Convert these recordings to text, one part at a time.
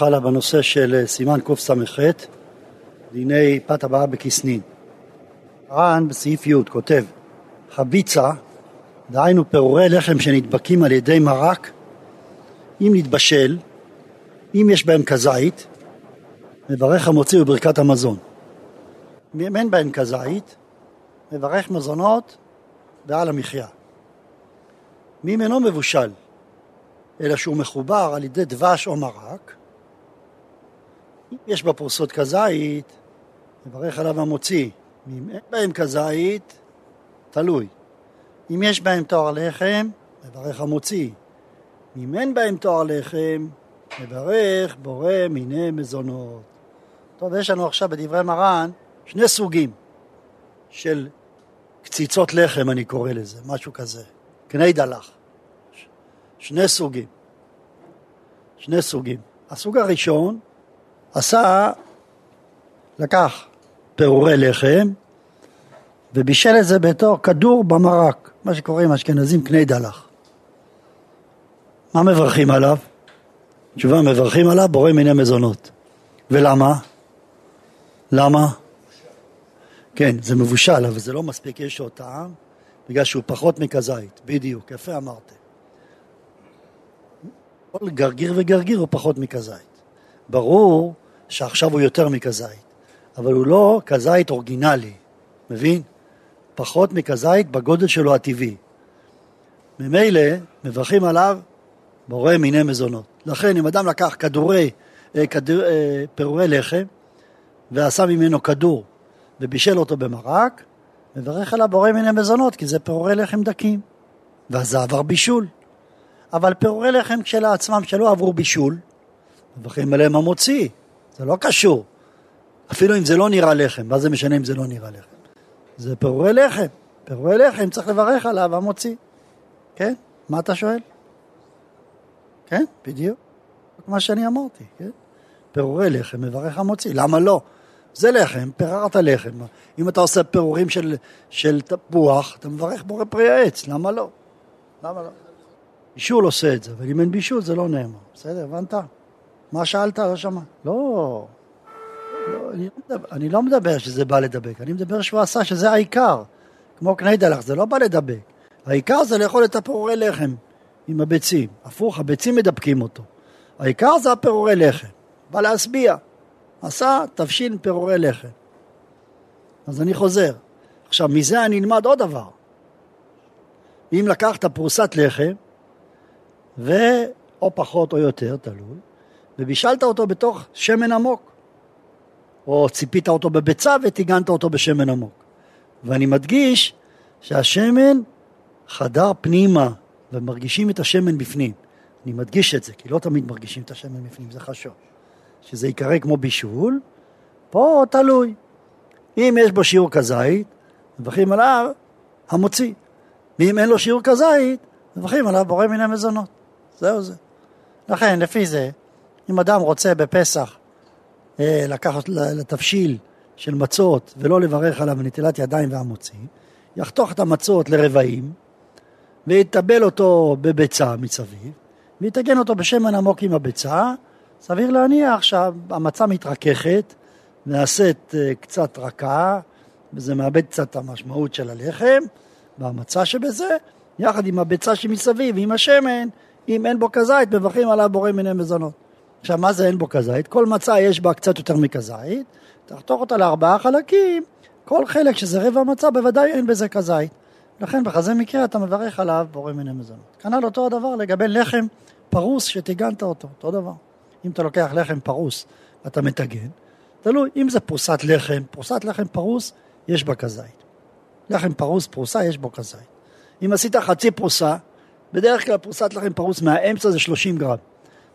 הלאה בנושא של אה, סימן קס"ח, דיני פת הבאה בכסנין. הר"ן בסעיף י' כותב חביצה, דהיינו פירורי לחם שנדבקים על ידי מרק, אם נתבשל, אם יש בהם כזית, מברך המוציא בברכת המזון. אם אין בהם כזית, מברך מזונות ועל המחיה. מי אינו מבושל, אלא שהוא מחובר על ידי דבש או מרק, אם יש בפרוסות כזית, מברך עליו המוציא. ואם אין בהם כזית, תלוי. אם יש בהם תואר לחם, מברך המוציא. אם אין בהם תואר לחם, מברך בורא מיני מזונות. טוב, יש לנו עכשיו בדברי מרן שני סוגים של קציצות לחם, אני קורא לזה, משהו כזה. קני דלח. שני סוגים. שני סוגים. הסוג הראשון עשה, לקח פירורי לחם ובישל את זה בתור כדור במרק, מה שקוראים אשכנזים קני דלח. מה מברכים עליו? תשובה, מברכים עליו בורא מיני מזונות. ולמה? למה? כן, זה מבושל, אבל זה לא מספיק, יש לו טעם, בגלל שהוא פחות מכזית. בדיוק, יפה אמרתם. כל גרגיר וגרגיר הוא פחות מכזית. ברור שעכשיו הוא יותר מכזית, אבל הוא לא כזית אורגינלי, מבין? פחות מכזית בגודל שלו הטבעי. ממילא מברכים עליו בורא מיני מזונות. לכן אם אדם לקח כדורי, אה, כדור, אה, פירורי לחם ועשה ממנו כדור ובישל אותו במרק, מברך עליו בורא מיני מזונות כי זה פירורי לחם דקים, ואז זה עבר בישול. אבל פירורי לחם כשלעצמם שלא עברו בישול, מברכים עליהם המוציא, זה לא קשור. אפילו אם זה לא נראה לחם, מה זה משנה אם זה לא נראה לחם? זה פירורי לחם, פירורי לחם צריך לברך עליו המוציא, כן? מה אתה שואל? כן, בדיוק. מה שאני אמרתי, כן? פירורי לחם מברך המוציא, למה לא? זה לחם, פיררת לחם. אם אתה עושה פירורים של, של תפוח, אתה מברך בורא פרי העץ, למה לא? למה לא? בישול עושה את זה, אבל אם אין בישול זה לא נאמר. בסדר, הבנת? מה שאלת? לא שמע. לא. לא אני, לא מדבר, שזה בא לדבק, אני מדבר שהוא עשה שזה העיקר. כמו קניידלח, זה לא בא לדבק. העיקר זה לאכול את הפירורי לחם עם הביצים. הפוך, הביצים מדבקים אותו. העיקר זה הפירורי לחם. בא להשביע. עשה תבשיל פירורי לחם. אז אני חוזר. עכשיו, מזה אני אלמד עוד דבר. אם לקחת פרוסת לחם, ואו פחות או יותר, תלוי, ובישלת אותו בתוך שמן עמוק, או ציפית אותו בביצה וטיגנת אותו בשמן עמוק. ואני מדגיש שהשמן חדר פנימה ומרגישים את השמן בפנים. אני מדגיש את זה, כי לא תמיד מרגישים את השמן בפנים, זה חשוב. שזה ייקרא כמו בישול, פה תלוי. אם יש בו שיעור כזית, מברכים עליו המוציא. ואם אין לו שיעור כזית, מברכים עליו בורא מיני מזונות. זהו זה. לכן, לפי זה, אם אדם רוצה בפסח אה, לקחת לתבשיל של מצות ולא לברך עליו בנטילת ידיים והמוציא, יחתוך את המצות לרבעים ויטבל אותו בביצה מסביב ויטגן אותו בשמן עמוק עם הביצה, סביר להניח שהמצה מתרככת, נעשית אה, קצת רכה וזה מאבד קצת את המשמעות של הלחם והמצה שבזה, יחד עם הביצה שמסביב ועם השמן אם אין בו כזית, מברכים עליו בורא מיני מזונות. עכשיו, מה זה אין בו כזית? כל מצה יש בה קצת יותר מכזית, תחתוך אותה לארבעה חלקים, כל חלק שזה רבע מצה, בוודאי אין בזה כזית. לכן בכזה מקרה אתה מברך עליו בורא מיני מזונות. כנ"ל אותו הדבר לגבי לחם פרוס שטיגנת אותו, אותו דבר. אם אתה לוקח לחם פרוס ואתה מטגן, תלוי, אם זה פרוסת לחם, פרוסת לחם פרוס, יש בה כזית. לחם פרוס, פרוסה, יש בו כזית. אם עשית חצי פרוסה, בדרך כלל פרוסת לחם פרוס מהאמצע זה 30 גרם.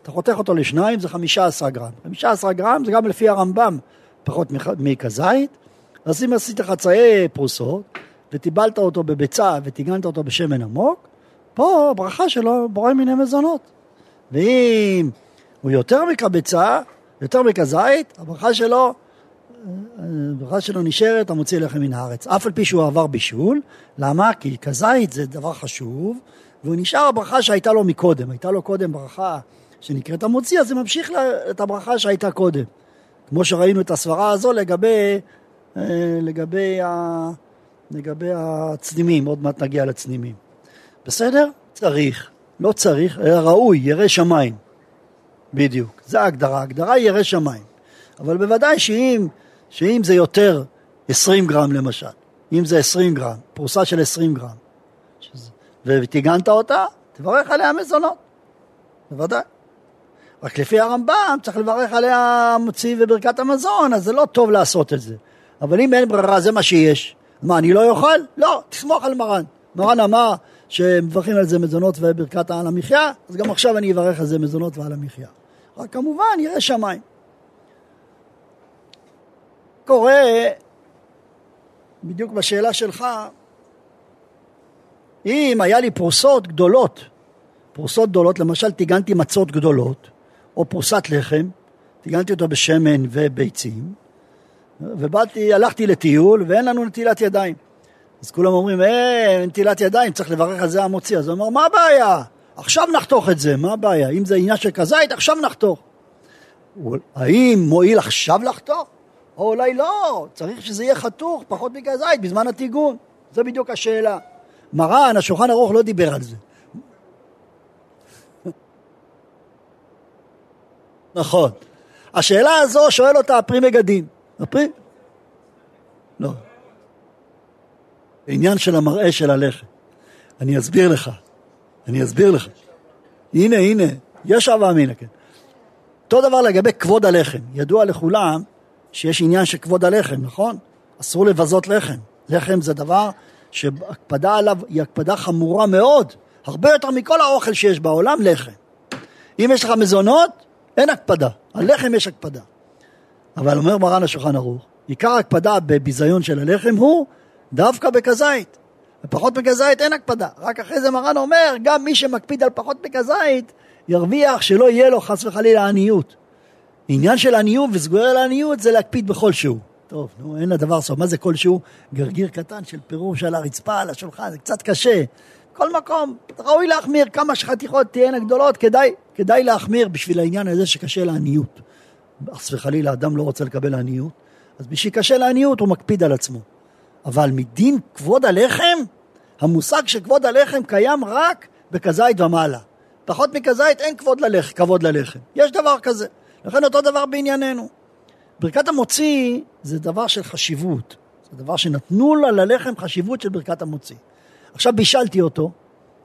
אתה חותך אותו לשניים זה 15 גרם. 15 גרם זה גם לפי הרמב"ם פחות מכזית. אז אם עשית חצאי פרוסות וטיבלת אותו בביצה וטיגנת אותו בשמן עמוק, פה הברכה שלו בורא מיני מזונות. ואם הוא יותר מכביצה, יותר מכזית, הברכה שלו, הברכה שלו נשארת המוציא לחם מן הארץ. אף על פי שהוא עבר בישול, למה? כי כזית זה דבר חשוב, והוא נשאר הברכה שהייתה לו מקודם, הייתה לו קודם ברכה שנקראת המוציא, אז זה ממשיך את הברכה שהייתה קודם. כמו שראינו את הסברה הזו לגבי, אה, לגבי, ה, לגבי הצנימים, עוד מעט נגיע לצנימים. בסדר? צריך, לא צריך, אלא ראוי, ירא שמיים. בדיוק, זה ההגדרה, ההגדרה היא ירא שמיים. אבל בוודאי שאם, שאם זה יותר 20 גרם למשל, אם זה 20 גרם, פרוסה של 20 גרם, שזה, וטיגנת אותה, תברך עליה מזונות, בוודאי. רק לפי הרמב"ם צריך לברך עליה מוציא וברכת המזון, אז זה לא טוב לעשות את זה. אבל אם אין ברירה, זה מה שיש. מה, אני לא אוכל? לא, תסמוך על מרן. מרן אמר שמברכים על זה מזונות וברכת על המחיה, אז גם עכשיו אני אברך על זה מזונות ועל המחיה. רק כמובן, ירא שמיים. קורה, בדיוק בשאלה שלך, אם היה לי פרוסות גדולות, פרוסות גדולות, למשל טיגנתי מצות גדולות, או פרוסת לחם, טיגנתי אותו בשמן וביצים, ובאתי, הלכתי לטיול ואין לנו נטילת ידיים. אז כולם אומרים, אה, נטילת ידיים, צריך לברך על זה המוציא. אז הוא אומר, מה הבעיה? עכשיו נחתוך את זה, מה הבעיה? אם זה עניין של כזית, עכשיו נחתוך. האם מועיל עכשיו לחתוך? או אולי לא, צריך שזה יהיה חתוך פחות מכזית בזמן הטיגון. זו בדיוק השאלה. מרן, השולחן ערוך לא דיבר על זה. נכון. השאלה הזו שואל אותה הפרי מגדים. הפרי? לא. עניין של המראה של הלחם. אני אסביר לך. אני אסביר לך. הנה, הנה, יש הווה אמינא, כן. אותו דבר לגבי כבוד הלחם. ידוע לכולם שיש עניין של כבוד הלחם, נכון? אסור לבזות לחם. לחם זה דבר שהקפדה עליו היא הקפדה חמורה מאוד, הרבה יותר מכל האוכל שיש בעולם, לחם. אם יש לך מזונות, אין הקפדה, על לחם יש הקפדה. אבל אומר מרן השולחן ערוך, עיקר הקפדה בביזיון של הלחם הוא דווקא בכזית. ופחות מכזית אין הקפדה. רק אחרי זה מרן אומר, גם מי שמקפיד על פחות מכזית, ירוויח שלא יהיה לו חס וחלילה עניות. עניין של עניות וסגורי על העניות זה להקפיד בכל שהוא. טוב, נו, אין לדבר סוף. מה זה כלשהו? גרגיר קטן של פירוש על הרצפה, על השולחן, זה קצת קשה. כל מקום, ראוי להחמיר כמה שחתיכות תהיינה גדולות, כדאי, כדאי להחמיר בשביל העניין הזה שקשה לעניות. חס וחלילה, אדם לא רוצה לקבל עניות, אז בשביל קשה לעניות הוא מקפיד על עצמו. אבל מדין כבוד הלחם, המושג של כבוד הלחם קיים רק בכזית ומעלה. פחות מכזית אין כבוד ללחם, כבוד ללחם. יש דבר כזה. לכן אותו דבר בענייננו. ברכת המוציא זה דבר של חשיבות. זה דבר שנתנו לה ללחם חשיבות של ברכת המוציא. עכשיו בישלתי אותו,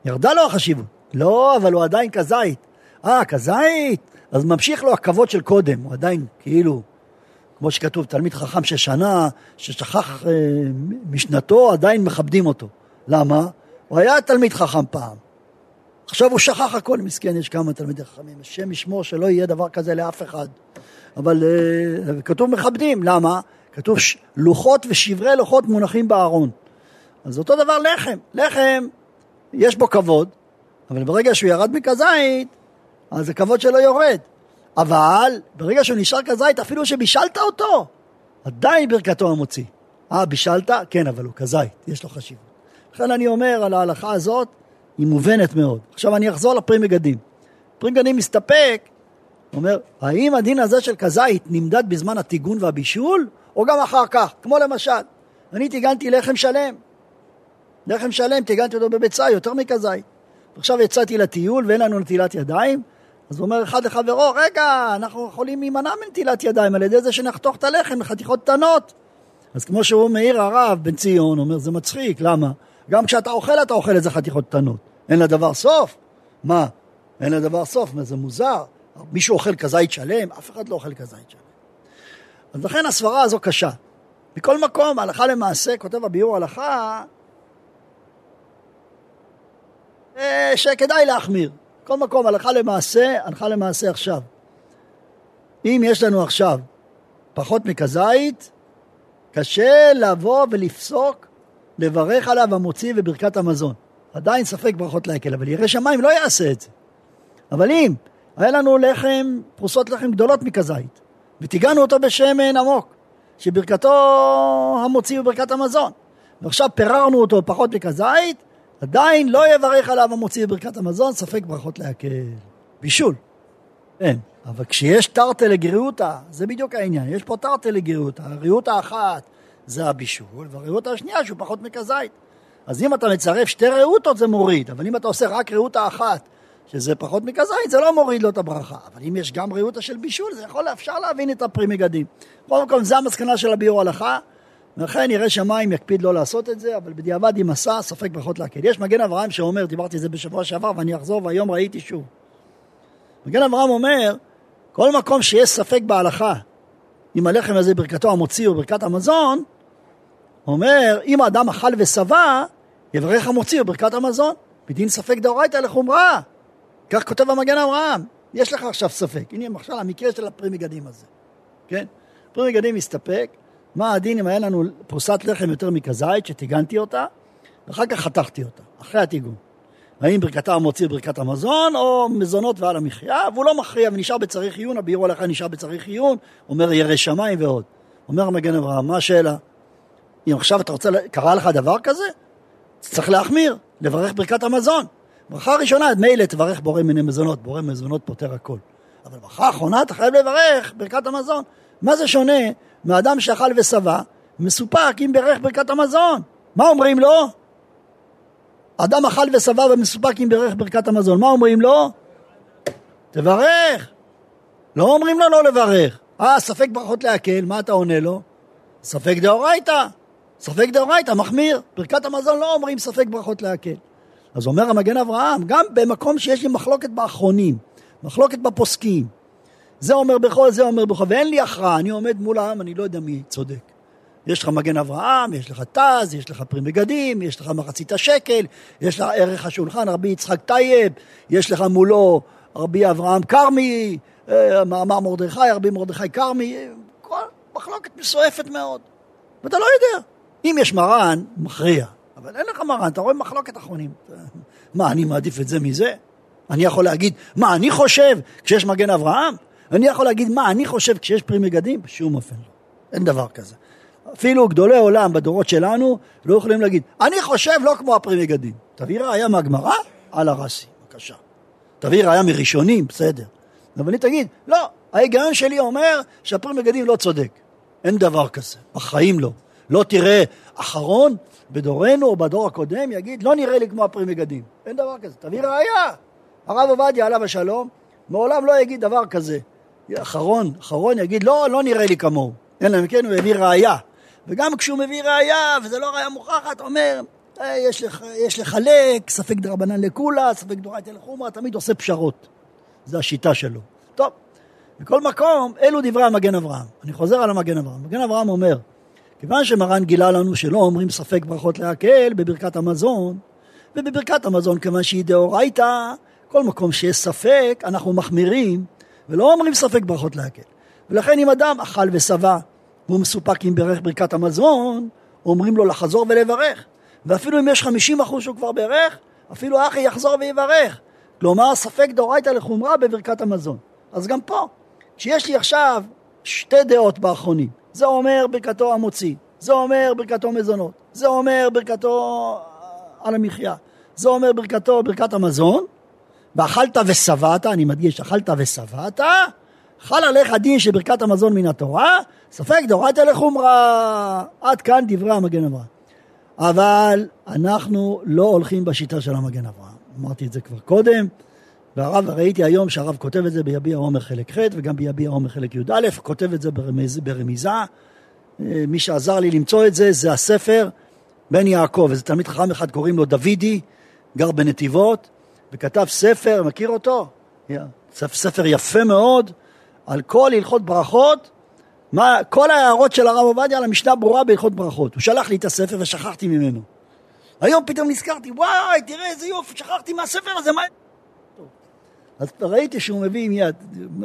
ירדה לו החשיבות. לא, אבל הוא עדיין כזית. אה, כזית? אז ממשיך לו הכבוד של קודם, הוא עדיין כאילו, כמו שכתוב, תלמיד חכם של שנה, ששכח אה, משנתו, עדיין מכבדים אותו. למה? הוא היה תלמיד חכם פעם. עכשיו הוא שכח הכל, מסכן, יש כמה תלמידי חכמים, השם ישמור שלא יהיה דבר כזה לאף אחד. אבל uh, כתוב מכבדים, למה? כתוב ש... לוחות ושברי לוחות מונחים בארון. אז אותו דבר לחם, לחם יש בו כבוד, אבל ברגע שהוא ירד מכזית, אז הכבוד שלו יורד. אבל ברגע שהוא נשאר כזית, אפילו שבישלת אותו, עדיין ברכתו המוציא. אה, בישלת? כן, אבל הוא כזית, יש לו חשיבות. לכן אני אומר על ההלכה הזאת, היא מובנת מאוד. עכשיו אני אחזור לפרי מגדים. פרי מגדים מסתפק, אומר, האם הדין הזה של כזית נמדד בזמן הטיגון והבישול, או גם אחר כך? כמו למשל, אני טיגנתי לחם שלם. לחם שלם, טיגנתי אותו בביצה, יותר מכזית. עכשיו יצאתי לטיול ואין לנו נטילת ידיים, אז הוא אומר אחד לחברו, רגע, אנחנו יכולים להימנע מנטילת ידיים על ידי זה שנחתוך את הלחם לחתיכות קטנות. אז כמו שהוא מעיר הרב בן ציון, אומר, זה מצחיק, למה? גם כשאתה אוכל, אתה אוכל איזה חתיכות קטנות. אין לדבר סוף? מה? אין לדבר סוף? מה זה מוזר? מישהו אוכל כזית שלם? אף אחד לא אוכל כזית שלם. אז לכן הסברה הזו קשה. מכל מקום, הלכה למעשה, כותב הביאור הלכה, שכדאי להחמיר. כל מקום, הלכה למעשה, הלכה למעשה עכשיו. אם יש לנו עכשיו פחות מכזית, קשה לבוא ולפסוק לברך עליו המוציא וברכת המזון. עדיין ספק ברכות להקל, אבל ירא שמיים לא יעשה את זה. אבל אם היה לנו לחם, פרוסות לחם גדולות מכזית, וטיגענו אותו בשמן עמוק, שברכתו המוציא וברכת המזון, ועכשיו פיררנו אותו פחות מכזית, עדיין לא יברך עליו המוציא בברכת המזון, ספק ברכות להקל. בישול. כן, אבל כשיש תרתי לגריותא, זה בדיוק העניין, יש פה תרתי לגריותא, הגריותא אחת זה הבישול, והגריותא השנייה שהוא פחות מכזית. אז אם אתה מצרף שתי רעותות זה מוריד, אבל אם אתה עושה רק רעותא אחת, שזה פחות מכזית, זה לא מוריד לו את הברכה. אבל אם יש גם רעותא של בישול, זה יכול, אפשר להבין את הפרי מגדים. קודם כל, זו המסקנה של הביאור הלכה, ולכן ירא שמיים יקפיד לא לעשות את זה, אבל בדיעבד אם עשה, ספק ברכות להקל. יש מגן אברהם שאומר, דיברתי על זה בשבוע שעבר ואני אחזור והיום ראיתי שוב. מגן אברהם אומר, כל מקום שיש ספק בהלכה, אם הלחם הזה ברכתו המוציא או ברכת המזון, אומר, אם האדם אכל ושבע, יברך המוציא או ברכת המזון. בדין ספק דאורייתא לחומרה. כך כותב המגן אברהם. יש לך עכשיו ספק. הנה עכשיו המקרה של הפרי מגדים הזה. כן? פרי מגדים מסתפק. מה הדין אם היה לנו פרוסת לחם יותר מכזית, שטיגנתי אותה, ואחר כך חתכתי אותה, אחרי הטיגון. האם ברכתה המוציא ברכת המזון, או מזונות ועל המחיה, והוא לא מכריע ונשאר בצריך עיון, הביאור עליך נשאר בצריך עיון, אומר ירא שמיים ועוד. אומר המגן אברהם, מה השאלה? אם עכשיו אתה רוצה, קרה לך דבר כזה? צריך להחמיר, לברך ברכת המזון. ברכה ראשונה, מילא תברך בורא מיני מזונות, בורא מזונות פותר הכל. אבל ברכה האחרונה אתה חייב לברך ברכת המזון. מה זה שונה מאדם שאכל ושבע, מסופק אם ברך ברכת המזון? מה אומרים לו? אדם אכל ושבע ומסופק אם ברך ברכת המזון, מה אומרים לו? תברך. לא אומרים לו לא לברך. אה, ספק ברכות להקל, מה אתה עונה לו? ספק דאורייתא. ספק דאורייתא, מחמיר. ברכת המזון לא אומרים ספק ברכות להקל. אז אומר המגן אברהם, גם במקום שיש לי מחלוקת באחרונים, מחלוקת בפוסקים, זה אומר בכל, זה אומר בכל, ואין לי הכרעה, אני עומד מול העם, אני לא יודע מי צודק. יש לך מגן אברהם, יש לך ט"ז, יש לך פרי מגדים, יש לך מחצית השקל, יש לך ערך השולחן, רבי יצחק טייב, יש לך מולו רבי אברהם כרמי, אה, מאמר מרדכי, רבי מרדכי כרמי, כל מחלוקת מסועפת מאוד. ואתה לא יודע. אם יש מרן, מכריע. אבל אין לך מרן, אתה רואה מחלוקת אחרונים. מה, אני מעדיף את זה מזה? אני יכול להגיד מה אני חושב כשיש מגן אברהם? אני יכול להגיד מה אני חושב כשיש פרי מגדים? בשום אופן לא. אין דבר כזה. אפילו גדולי עולם בדורות שלנו לא יכולים להגיד, אני חושב לא כמו הפרי מגדים. תביא ראיה מהגמרא? על הרסי, בבקשה. תביא ראיה מראשונים, בסדר. אבל אני תגיד, לא, ההיגיון שלי אומר שהפרי מגדים לא צודק. אין דבר כזה, בחיים לא. לא תראה אחרון בדורנו או בדור הקודם יגיד, לא נראה לי כמו הפרי מגדים. אין דבר כזה, תביא ראיה. הרב עובדיה עליו השלום, מעולם לא יגיד דבר כזה. אחרון, אחרון יגיד, לא, לא נראה לי כמוהו. אלא אם כן הוא הביא ראיה. וגם כשהוא מביא ראיה, וזה לא ראיה מוכחת, אומר, אה, יש, לח, יש לחלק, ספק דרבנן לקולה, ספק דורייתא לחומרא, תמיד עושה פשרות. זו השיטה שלו. טוב, מכל מקום, אלו דברי המגן אברהם. אני חוזר על המגן אברהם. מגן אברהם אומר, כיוון שמרן גילה לנו שלא אומרים ספק ברכות להקל בברכת המזון, ובברכת המזון, כיוון שהיא דאורייתא, כל מקום שיש ספק, אנחנו מחמירים, ולא אומרים ספק ברכות להקל. ולכן אם אדם אכל ושבע, והוא מסופק עם ברך ברכת המזון, אומרים לו לחזור ולברך. ואפילו אם יש 50 אחוז שהוא כבר ברך, אפילו אחי יחזור ויברך. כלומר, ספק דאורייתא לחומרה בברכת המזון. אז גם פה, כשיש לי עכשיו שתי דעות באחרונים, זה אומר ברכתו המוציא, זה אומר ברכתו מזונות, זה אומר ברכתו על המחיה, זה אומר ברכתו ברכת המזון, ואכלת ושבעת, אני מדגיש, אכלת ושבעת, חל עליך דין של ברכת המזון מן התורה, ספק דאורייתא לחומרה. עד כאן דברי המגן אברהם. אבל אנחנו לא הולכים בשיטה של המגן אברהם. אמרתי את זה כבר קודם, והרב, ראיתי היום שהרב כותב את זה ביביע עומר חלק ח' וגם ביביע עומר חלק י"א, כותב את זה ברמיז, ברמיזה. אה, מי שעזר לי למצוא את זה, זה הספר בן יעקב, איזה תלמיד חכם אחד קוראים לו דוידי, גר בנתיבות, וכתב ספר, מכיר אותו? ספר יפה מאוד, על כל הלכות ברכות, מה, כל ההערות של הרב עובדיה על המשנה ברורה בהלכות ברכות. הוא שלח לי את הספר ושכחתי ממנו. היום פתאום נזכרתי, וואי, תראה איזה יופי, שכחתי מהספר הזה, מה... אז ראיתי שהוא מביא מיד,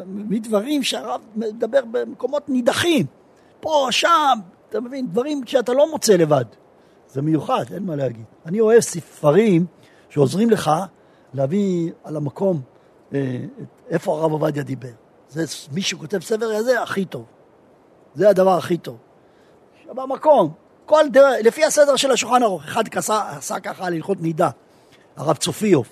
מדברים שהרב מדבר במקומות נידחים. פה, שם, אתה מבין, דברים שאתה לא מוצא לבד. זה מיוחד, אין מה להגיד. אני אוהב ספרים שעוזרים לך להביא על המקום אה, איפה הרב עובדיה דיבר. זה מי שכותב ספר כזה הכי טוב. זה הדבר הכי טוב. במקום, כל דרך, לפי הסדר של השולחן ערוך, אחד עשה, עשה ככה על הלכות נידה, הרב צופיוף.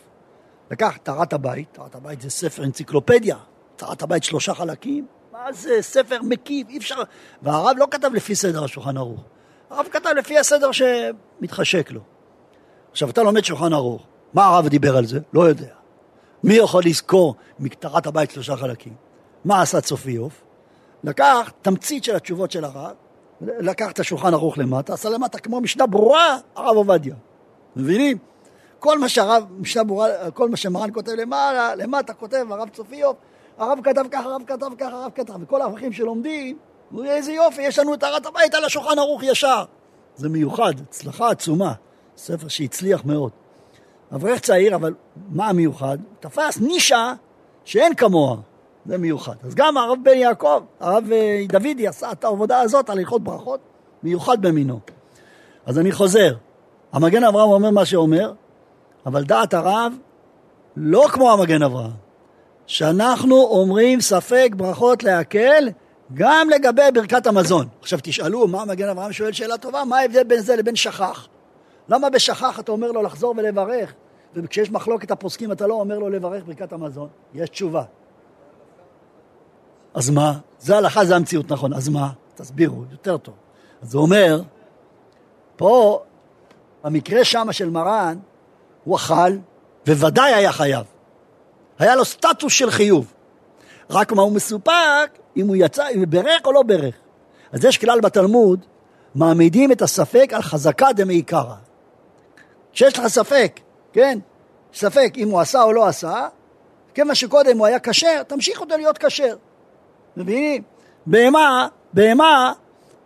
לקח טהרת הבית, טהרת הבית זה ספר אנציקלופדיה, צרת הבית שלושה חלקים? מה זה ספר מקיף, אי אפשר... והרב לא כתב לפי סדר השולחן ערוך. הרב כתב לפי הסדר שמתחשק לו. עכשיו, אתה לומד שולחן ערוך, מה הרב דיבר על זה? לא יודע. מי יכול לזכור מקטרת הבית שלושה חלקים? מה עשה צופיוף? לקח תמצית של התשובות של הרב, לקח את השולחן ערוך למטה, עשה למטה כמו משנה ברורה, הרב עובדיה. מבינים? כל מה שהרב, משנה ברורה, כל מה שמרן כותב למעלה, למטה כותב הרב צופיוף, הרב כתב ככה, הרב כתב ככה, הרב כתב, וכל האברכים שלומדים, איזה יופי, יש לנו את הרת הבית על השולחן ערוך ישר. זה מיוחד, הצלחה עצומה, ספר שהצליח מאוד. אברך צעיר, אבל מה המיוחד? תפס נישה שאין כמוה, זה מיוחד. אז גם הרב בן יעקב, הרב אה, דודי עשה את העבודה הזאת על הלכות ברכות, מיוחד במינו. אז אני חוזר, המגן אברהם אומר מה שאומר, אבל דעת הרב לא כמו המגן אברהם, שאנחנו אומרים ספק ברכות להקל גם לגבי ברכת המזון. עכשיו תשאלו, מה המגן אברהם שואל שאלה טובה, מה ההבדל בין זה לבין שכח? למה בשכח אתה אומר לו לחזור ולברך, וכשיש מחלוקת הפוסקים אתה לא אומר לו לברך ברכת המזון? יש תשובה. אז מה? זה הלכה, זה המציאות, נכון. אז מה? תסבירו, יותר טוב. אז הוא אומר, פה, המקרה שמה של מרן, הוא אכל, וודאי היה חייב. היה לו סטטוס של חיוב. רק מה הוא מסופק, אם הוא יצא, אם הוא ברך או לא ברך. אז יש כלל בתלמוד, מעמידים את הספק על חזקה דמעיקרא. כשיש לך ספק, כן? ספק אם הוא עשה או לא עשה, כיוון שקודם הוא היה כשר, תמשיך אותו להיות כשר. מבינים? בהמה, בהמה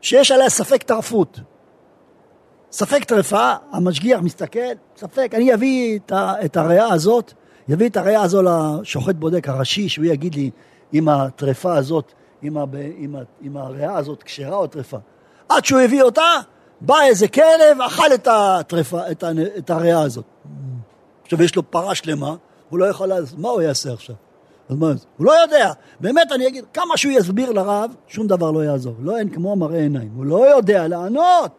שיש עליה ספק טרפות. ספק טרפה, המשגיח מסתכל, ספק, אני אביא את, את הריאה הזאת, יביא את הריאה הזו לשוחט בודק הראשי, שהוא יגיד לי אם הטרפה הזאת, ה, אם, ה, אם הריאה הזאת כשרה או טרפה. עד שהוא הביא אותה, בא איזה כלב, אכל את הטרפה, את, את הריאה הזאת. עכשיו יש לו פרה שלמה, הוא לא יכול, מה הוא יעשה עכשיו? אז מה? הוא לא יודע. באמת, אני אגיד, כמה שהוא יסביר לרב, שום דבר לא יעזור. לא אין כמו מראה עיניים. הוא לא יודע לענות.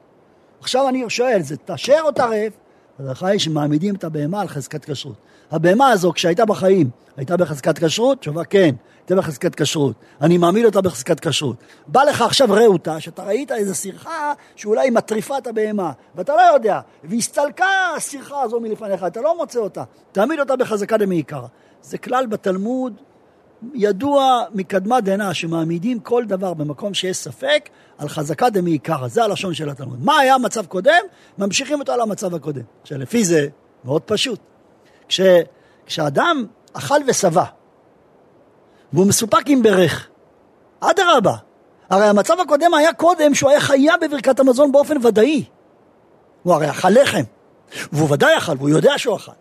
עכשיו אני שואל, זה תשר או טרף? ההלכה היא שמעמידים את הבהמה על חזקת כשרות. הבהמה הזו, כשהייתה בחיים, הייתה בחזקת כשרות? תשובה כן, הייתה בחזקת כשרות. אני מעמיד אותה בחזקת כשרות. בא לך עכשיו רעותה, שאתה ראית איזו סירחה שאולי מטריפה את הבהמה, ואתה לא יודע, והסתלקה הסירחה הזו מלפניך, אתה לא מוצא אותה. תעמיד אותה בחזקה דמעיקרא. זה כלל בתלמוד ידוע מקדמת דנא, שמעמידים כל דבר במקום שיש ספק על חזקה דמעיקרא, זה הלשון של התלמוד. מה היה המצב קודם? ממשיכים אותו על המצב הקודם. שלפי זה, מאוד פשוט. כש, כשאדם אכל ושבע, והוא מסופק עם ברך, אדרבה, הרי המצב הקודם היה קודם שהוא היה חייב בברכת המזון באופן ודאי. הוא הרי אכל לחם, והוא ודאי אכל, והוא יודע שהוא אכל.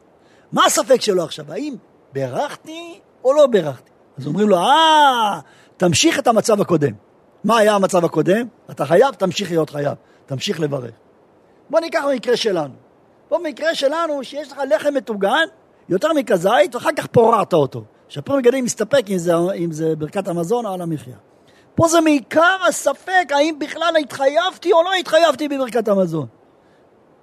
מה הספק שלו עכשיו? האם בירכתי או לא בירכתי? אז אומרים לו, אה, תמשיך את המצב הקודם. מה היה המצב הקודם? אתה חייב, תמשיך להיות חייב. תמשיך לברך. בוא ניקח במקרה שלנו. במקרה שלנו, שיש לך לחם מטוגן, יותר מכזית, ואחר כך פוררת אותו. שפה מגדלים מסתפק אם זה, אם זה ברכת המזון או על המחיה. פה זה מעיקר הספק האם בכלל התחייבתי או לא התחייבתי בברכת המזון.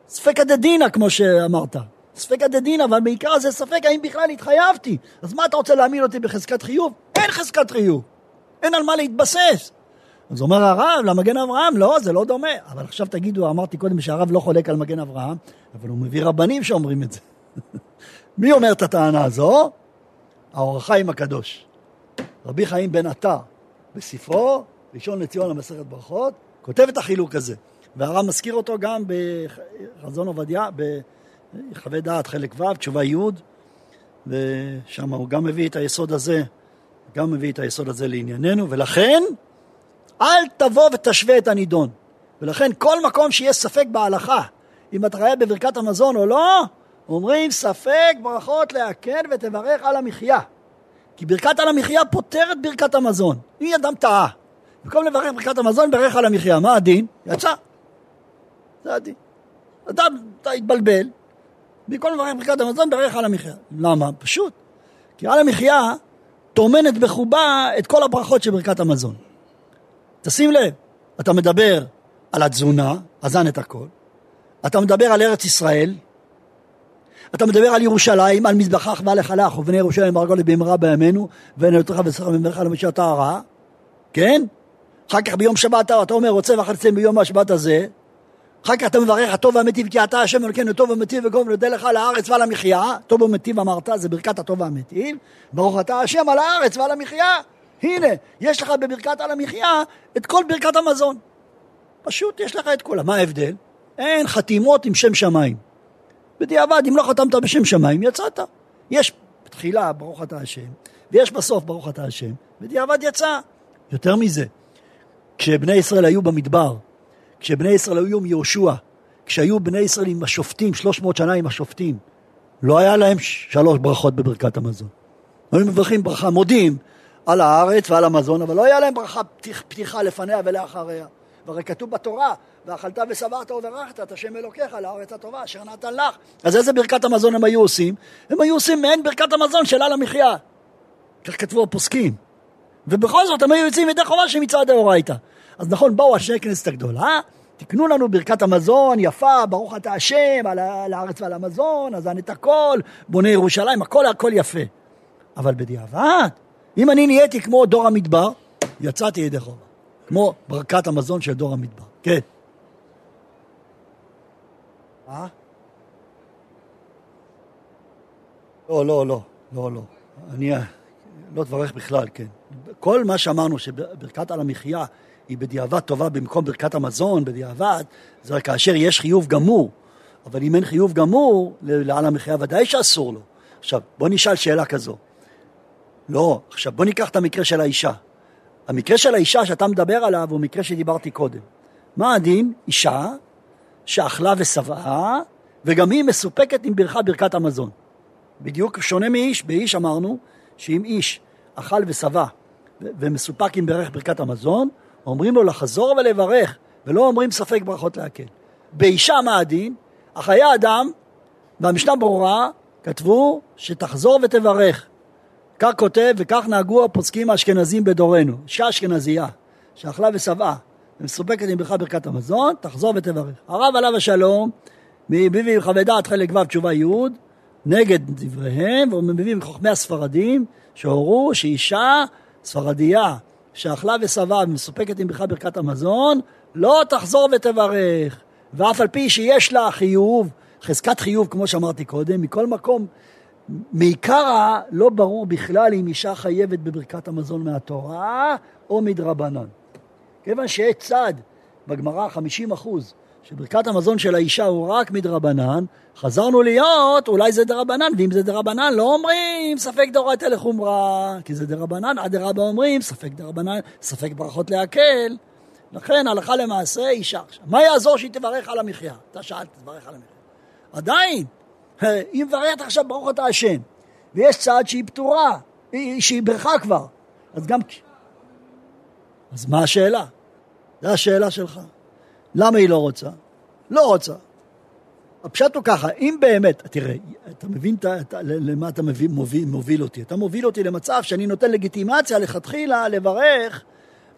ספקא דדינא, כמו שאמרת. ספקא דדינא, אבל בעיקר זה ספק האם בכלל התחייבתי. אז מה אתה רוצה להעמיד אותי בחזקת חיוב? אין חזקת חיוב. אין על מה להתבסס. אז אומר הרב, למגן אברהם, לא, זה לא דומה. אבל עכשיו תגידו, אמרתי קודם שהרב לא חולק על מגן אברהם, אבל הוא מביא רבנים שאומרים את זה. מי אומר את הטענה הזו? האור החיים הקדוש. רבי חיים בן עטר, בספרו, ראשון לציון למסכת ברכות, כותב את החילוק הזה. והרב מזכיר אותו גם בחזון עובדיה, בחווה דעת חלק ו', תשובה י', ושם הוא גם מביא את היסוד הזה, גם מביא את היסוד הזה לענייננו, ולכן אל תבוא ותשווה את הנידון. ולכן כל מקום שיש ספק בהלכה, אם אתה חייב בברכת המזון או לא, אומרים ספק ברכות להקל ותברך על המחיה. כי ברכת על המחיה פותרת ברכת המזון. אם אדם טעה, במקום לברך ברכת המזון, ברך על המחיה. מה הדין? יצא. זה הדין. אדם התבלבל, במקום לברך ברכת המזון, ברך על המחיה. למה? פשוט. כי על המחיה טומנת בחובה את כל הברכות של ברכת המזון. תשים לב, אתה מדבר על התזונה, אזן את הכל, אתה מדבר על ארץ ישראל, אתה מדבר על ירושלים, על מזבחך ועל החלך, ובני ירושלים מרגול במהרה בימינו, ונתך ושכר ממך למשה טהרה, כן? אחר כך ביום שבת אתה אומר, רוצה וחלצתם ביום השבת הזה, אחר כך אתה מברך הטוב והמיטיב כי אתה השם אלוקינו טוב ומיטיב וגום ונודה לך על הארץ ועל המחיה, טוב ומיטיב אמרת, זה ברכת הטוב והמיטיב, ברוך אתה השם על הארץ ועל המחיה, הנה, יש לך בברכת על המחיה את כל ברכת המזון. פשוט יש לך את כולה. מה ההבדל? אין חתימות עם שם שמיים. בדיעבד, אם לא חתמת בשם שמיים, יצאת. יש תחילה, ברוך אתה השם, ויש בסוף, ברוך אתה השם, בדיעבד יצא. יותר מזה, כשבני ישראל היו במדבר, כשבני ישראל היו עם יהושע, כשהיו בני ישראל עם השופטים, 300 שנה עם השופטים, לא היה להם שלוש ברכות בברכת המזון. היו מברכים ברכה, מודים על הארץ ועל המזון, אבל לא היה להם ברכה פתיחה לפניה ולאחריה. והרי כתוב בתורה, ואכלת ושבעת וברכת את השם אלוקיך לארץ הטובה אשר נתן לך. אז איזה ברכת המזון הם היו עושים? הם היו עושים מעין ברכת המזון של על המחיה. כך כתבו הפוסקים. ובכל זאת הם היו יוצאים ידי חובה שמצעד דאורייתא. אז נכון, באו אנשי הכנסת הגדולה, תקנו לנו ברכת המזון יפה, ברוך אתה השם, על, על הארץ ועל המזון, אז את הכל, בונה ירושלים, הכל הכל יפה. אבל בדיעבד, אם אני נהייתי כמו דור המדבר, יצאתי ידי חובה. כמו ברכת המזון של דור המדבר. כן. אה? לא, לא, לא, לא, לא. אני לא תברך בכלל, כן. כל מה שאמרנו שברכת על המחיה היא בדיעבד טובה במקום ברכת המזון, בדיעבד, זה רק כאשר יש חיוב גמור. אבל אם אין חיוב גמור, לעל המחיה ודאי שאסור לו. עכשיו, בוא נשאל שאלה כזו. לא, עכשיו בוא ניקח את המקרה של האישה. המקרה של האישה שאתה מדבר עליו הוא מקרה שדיברתי קודם. מה הדין? אישה שאכלה ושבעה, וגם היא מסופקת עם ברכה ברכת המזון. בדיוק שונה מאיש, באיש אמרנו שאם איש אכל ושבע ומסופק עם ברך ברכת המזון, אומרים לו לחזור ולברך, ולא אומרים ספק ברכות להקל. באישה מה הדין? החיי אדם, והמשנה ברורה, כתבו שתחזור ותברך. כך כותב וכך נהגו הפוסקים האשכנזים בדורנו. אישה אשכנזייה שאכלה ושבעה ומסופקת עם ברכה ברכת המזון, תחזור ותברך. הרב עליו השלום, מביבי חווי דעת חלק ו' תשובה י', נגד דבריהם, ומביא מחוכמי הספרדים, שהורו שאישה ספרדיה שאכלה ושבעה ומסופקת עם ברכה ברכת המזון, לא תחזור ותברך. ואף על פי שיש לה חיוב, חזקת חיוב, כמו שאמרתי קודם, מכל מקום, מעיקרא לא ברור בכלל אם אישה חייבת בברכת המזון מהתורה או מדרבנן. כיוון שיש צד בגמרא 50 אחוז שברכת המזון של האישה הוא רק מדרבנן, חזרנו להיות, אולי זה דרבנן, ואם זה דרבנן לא אומרים ספק דאורייתא לחומרה, כי זה דרבנן, עד דרבא אומרים ספק דרבנן, ספק ברכות להקל, לכן הלכה למעשה אישה עכשיו. מה יעזור שהיא תברך על המחיה? אתה שאלת, תברך על המחיה. עדיין, היא מברכת עכשיו ברוך אתה השם, ויש צד שהיא פטורה, שהיא ברכה כבר, אז גם... אז מה השאלה? זו השאלה שלך. למה היא לא רוצה? לא רוצה. הפשט הוא ככה, אם באמת, תראה, אתה מבין את, למה אתה מוביל, מוביל, מוביל אותי? אתה מוביל אותי למצב שאני נותן לגיטימציה לכתחילה לברך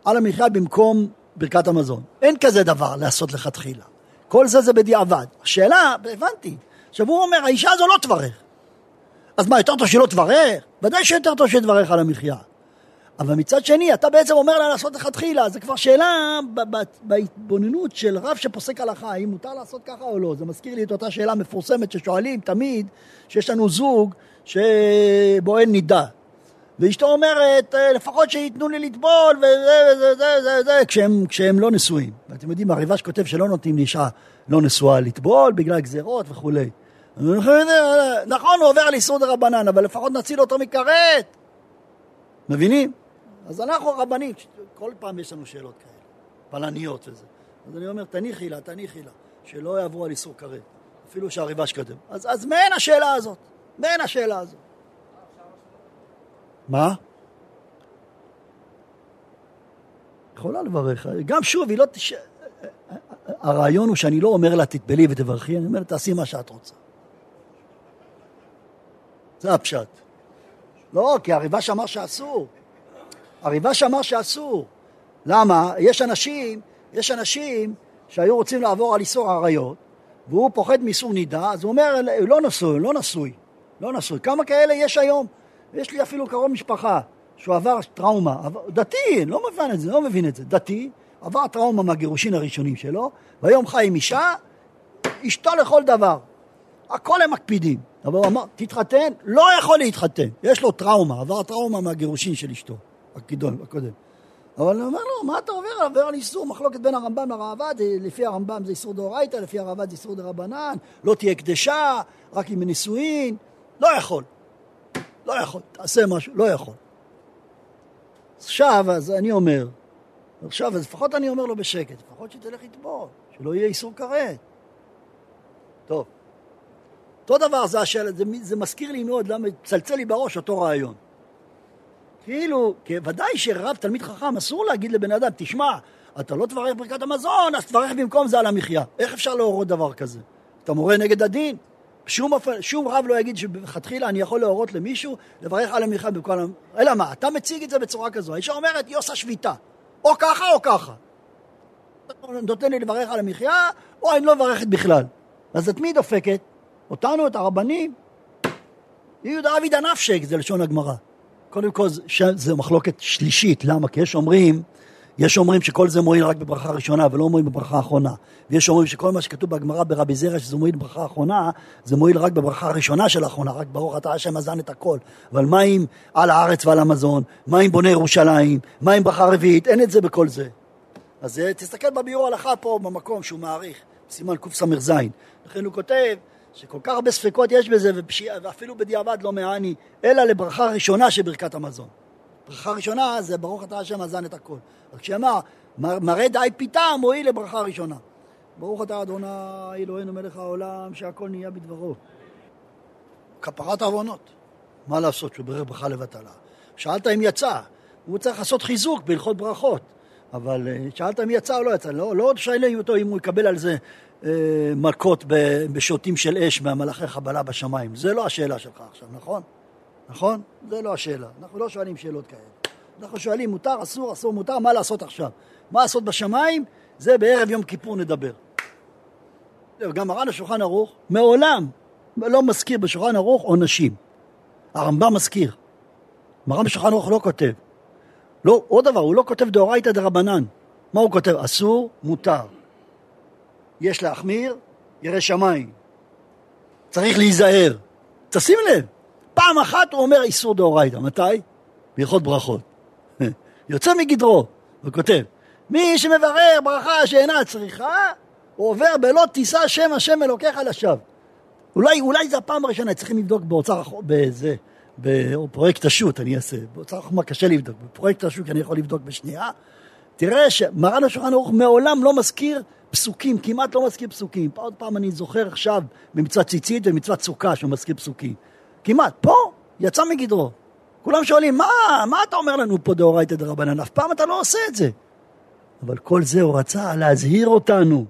על המחיה במקום ברכת המזון. אין כזה דבר לעשות לכתחילה. כל זה זה בדיעבד. השאלה, הבנתי, עכשיו הוא אומר, האישה הזו לא תברך. אז מה, יותר טוב שלא תברך? ודאי שיותר טוב שתברך על המחיה. אבל מצד שני, אתה בעצם אומר לה לעשות לכתחילה, זה כבר שאלה בהתבוננות של רב שפוסק הלכה, האם מותר לעשות ככה או לא. זה מזכיר לי את אותה שאלה מפורסמת ששואלים תמיד, שיש לנו זוג שבו אין נידה. ואשתו אומרת, אה, לפחות שייתנו לי לטבול, וזה וזה וזה וזה, זה, כשהם, כשהם לא נשואים. ואתם יודעים, הריבש כותב שלא נותנים לאישה לא נשואה לטבול בגלל גזירות וכולי. נכון, הוא עובר על איסור דה רבנן, אבל לפחות נציל אותו מכרת. מבינים? אז אנחנו רבנים, כל פעם יש לנו שאלות כאלה, פלניות וזה. אז אני אומר, תניחי לה, תניחי לה, שלא יעברו על איסור כרת, אפילו שהריבש קדם. אז, אז מעין השאלה הזאת, מעין השאלה הזאת. מה? יכולה לברך, גם שוב, היא לא... תש... הרעיון הוא שאני לא אומר לה תטבלי ותברכי, אני אומר לה תעשי מה שאת רוצה. זה הפשט. לא, כי הריבש אמר שאסור. הריבש אמר שאסור. למה? יש אנשים, יש אנשים שהיו רוצים לעבור על איסור עריות, והוא פוחד מאיסור נידה, אז הוא אומר, לא נשוי, לא נשוי, לא נשוי. כמה כאלה יש היום? יש לי אפילו קרוב משפחה שהוא עבר טראומה, דתי, לא מבין את זה, לא מבין את זה, דתי, עבר טראומה מהגירושין הראשונים שלו, והיום חי עם אישה, אשתו לכל דבר. הכל הם מקפידים. אבל הוא אמר, תתחתן, לא יכול להתחתן. יש לו טראומה, עבר טראומה מהגירושין של אשתו, הקודם. הקודם. אבל אני אומר לו, מה אתה עובר? עובר על איסור, מחלוקת בין הרמב"ם לרעב"ד, לפי הרמב"ם זה איסור דאורייתא, לפי הרעב"ד זה איסור דרבנן, לא תהיה קדשה, רק עם נישואין, לא יכול. לא יכול, תעשה משהו, לא יכול. עכשיו, אז אני אומר, עכשיו, אז לפחות אני אומר לו בשקט, לפחות שתלך לטבול, שלא יהיה איסור כרת. טוב. אותו דבר, זה, השאלה, זה, זה מזכיר לי מאוד, למה צלצל לי בראש אותו רעיון. כאילו, ודאי שרב תלמיד חכם אסור להגיד לבן אדם, תשמע, אתה לא תברך ברכת המזון, אז תברך במקום זה על המחיה. איך אפשר להורות דבר כזה? אתה מורה נגד הדין? שום, שום רב לא יגיד שבכתחילה אני יכול להורות למישהו לברך על המחיה במקום... אלא מה, אתה מציג את זה בצורה כזו. האישה אומרת, היא עושה שביתה. או ככה או ככה. נותן לי לברך על המחיה, או אני לא מברכת בכלל. אז את מי דופקת? אותנו, את הרבנים? יהודה אבידא נפשק, זה לשון הגמרא. קודם כל, זו מחלוקת שלישית. למה? כי יש אומרים, יש אומרים שכל זה מועיל רק בברכה ראשונה ולא מועיל בברכה האחרונה. ויש אומרים שכל מה שכתוב בגמרא ברבי זרע שזה מועיל בברכה האחרונה, זה מועיל רק בברכה הראשונה של האחרונה, רק ברוך אתה השם מזן את הכל. אבל מה עם על הארץ ועל המזון? מה עם בוני ירושלים? מה עם ברכה רביעית? אין את זה בכל זה. אז אה, תסתכל בביאור הלכה פה במקום שהוא מעריך, סימן קס"ז. לכן הוא כותב שכל כך הרבה ספקות יש בזה, ופשיע, ואפילו בדיעבד לא מעני, אלא לברכה ראשונה של ברכת המזון. ברכה ראשונה זה ברוך אתה השם מזן את הכל. רק שאמר, מראה די פיתה מועיל לברכה ראשונה. ברוך אתה אדוני אלוהינו מלך העולם שהכל נהיה בדברו. כפרת עוונות. מה לעשות שהוא ברך ברכה לבטלה? שאלת אם יצא, הוא צריך לעשות חיזוק בהלכות ברכות. אבל אה, שאלת אם יצא או לא יצא, לא, לא שואלים אותו אם הוא יקבל על זה מכות בשוטים של אש מהמלאכי חבלה בשמיים. זה לא השאלה שלך עכשיו, נכון? נכון? זה לא השאלה. אנחנו לא שואלים שאלות כאלה. אנחנו שואלים מותר, אסור, אסור, מותר, מה לעשות עכשיו? מה לעשות בשמיים? זה בערב יום כיפור נדבר. גם מרן השולחן ערוך מעולם לא מזכיר בשולחן ערוך עונשים. הרמב"ם מזכיר. מרן בשולחן ערוך לא כותב. לא, עוד דבר, הוא לא כותב דאורייתא דרבנן. מה הוא כותב? אסור, מותר. יש להחמיר, ירא שמיים. צריך להיזהר. תשים לב, פעם אחת הוא אומר איסור דאורייתא. מתי? בהלכות ברכות. יוצא מגדרו, הוא כותב, מי שמברר ברכה שאינה צריכה, הוא עובר בלא תישא שם השם אלוקיך לשווא. אולי, אולי זה הפעם הראשונה, צריכים לבדוק באוצר, בזה, בפרויקט השו"ת אני אעשה, באוצר החומה קשה לבדוק, בפרויקט השו"ת אני יכול לבדוק בשנייה. תראה שמרן השולחן ערוך מעולם לא מזכיר פסוקים, כמעט לא מזכיר פסוקים. עוד פעם אני זוכר עכשיו במצוות ציצית ובמצוות סוכה שהוא מזכיר פסוקים. כמעט. פה יצא מגדרו. כולם שואלים, מה, מה אתה אומר לנו פה דאורייתא דרבנן? אף פעם אתה לא עושה את זה. אבל כל זה הוא רצה להזהיר אותנו.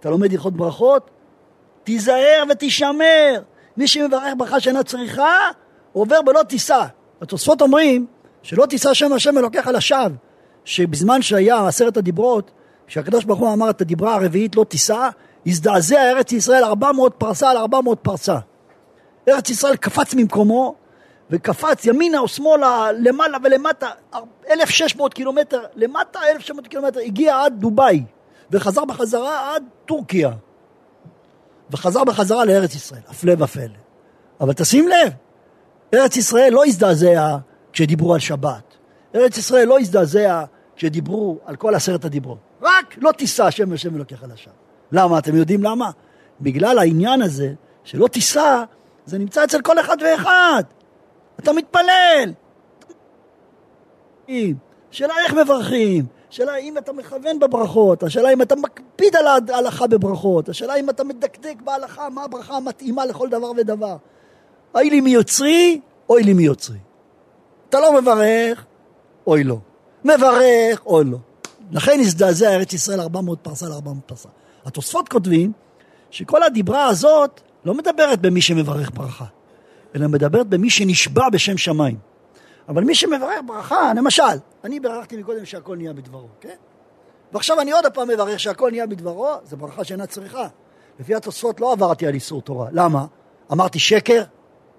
אתה לומד הלכות ברכות? תיזהר ותישמר. מי שמברך ברכה שאינה צריכה, עובר בלא תישא. התוספות אומרים שלא תישא שם השם אלוקיך לשווא, שבזמן שהיה עשרת הדיברות, כשהקדוש ברוך הוא אמר את הדיברה הרביעית לא תישא, הזדעזע ארץ ישראל ארבע מאות פרסה על ארבע מאות פרסה. ארץ ישראל קפץ ממקומו, וקפץ ימינה או שמאלה, למעלה ולמטה, 1,600 קילומטר, למטה 1,600 קילומטר, הגיע עד דובאי, וחזר בחזרה עד טורקיה. וחזר בחזרה לארץ ישראל, הפלא ופלא. אבל תשים לב, ארץ ישראל לא הזדעזע כשדיברו על שבת. ארץ ישראל לא הזדעזע כשדיברו על כל עשרת הדיברות. רק לא תישא השם השם אלוקיך לשווא. למה? אתם יודעים למה? בגלל העניין הזה שלא תישא, זה נמצא אצל כל אחד ואחד. אתה מתפלל. שאלה איך מברכים, השאלה אם אתה מכוון בברכות, השאלה אם אתה מקפיד על ההלכה בברכות, השאלה אם אתה מדקדק בהלכה, מה הברכה המתאימה לכל דבר ודבר. אוי לי מיוצרי, אוי לי מיוצרי. אתה לא מברך, אוי לא. מברך, אוי לא. לכן הזדעזע ארץ ישראל 400 פרסה ל-400 פרסה. התוספות כותבים שכל הדיברה הזאת לא מדברת במי שמברך ברכה, אלא מדברת במי שנשבע בשם שמיים. אבל מי שמברך ברכה, למשל, אני בירכתי מקודם שהכל נהיה בדברו, כן? ועכשיו אני עוד פעם מברך שהכל נהיה בדברו, זו ברכה שאינה צריכה. לפי התוספות לא עברתי על איסור תורה. למה? אמרתי שקר?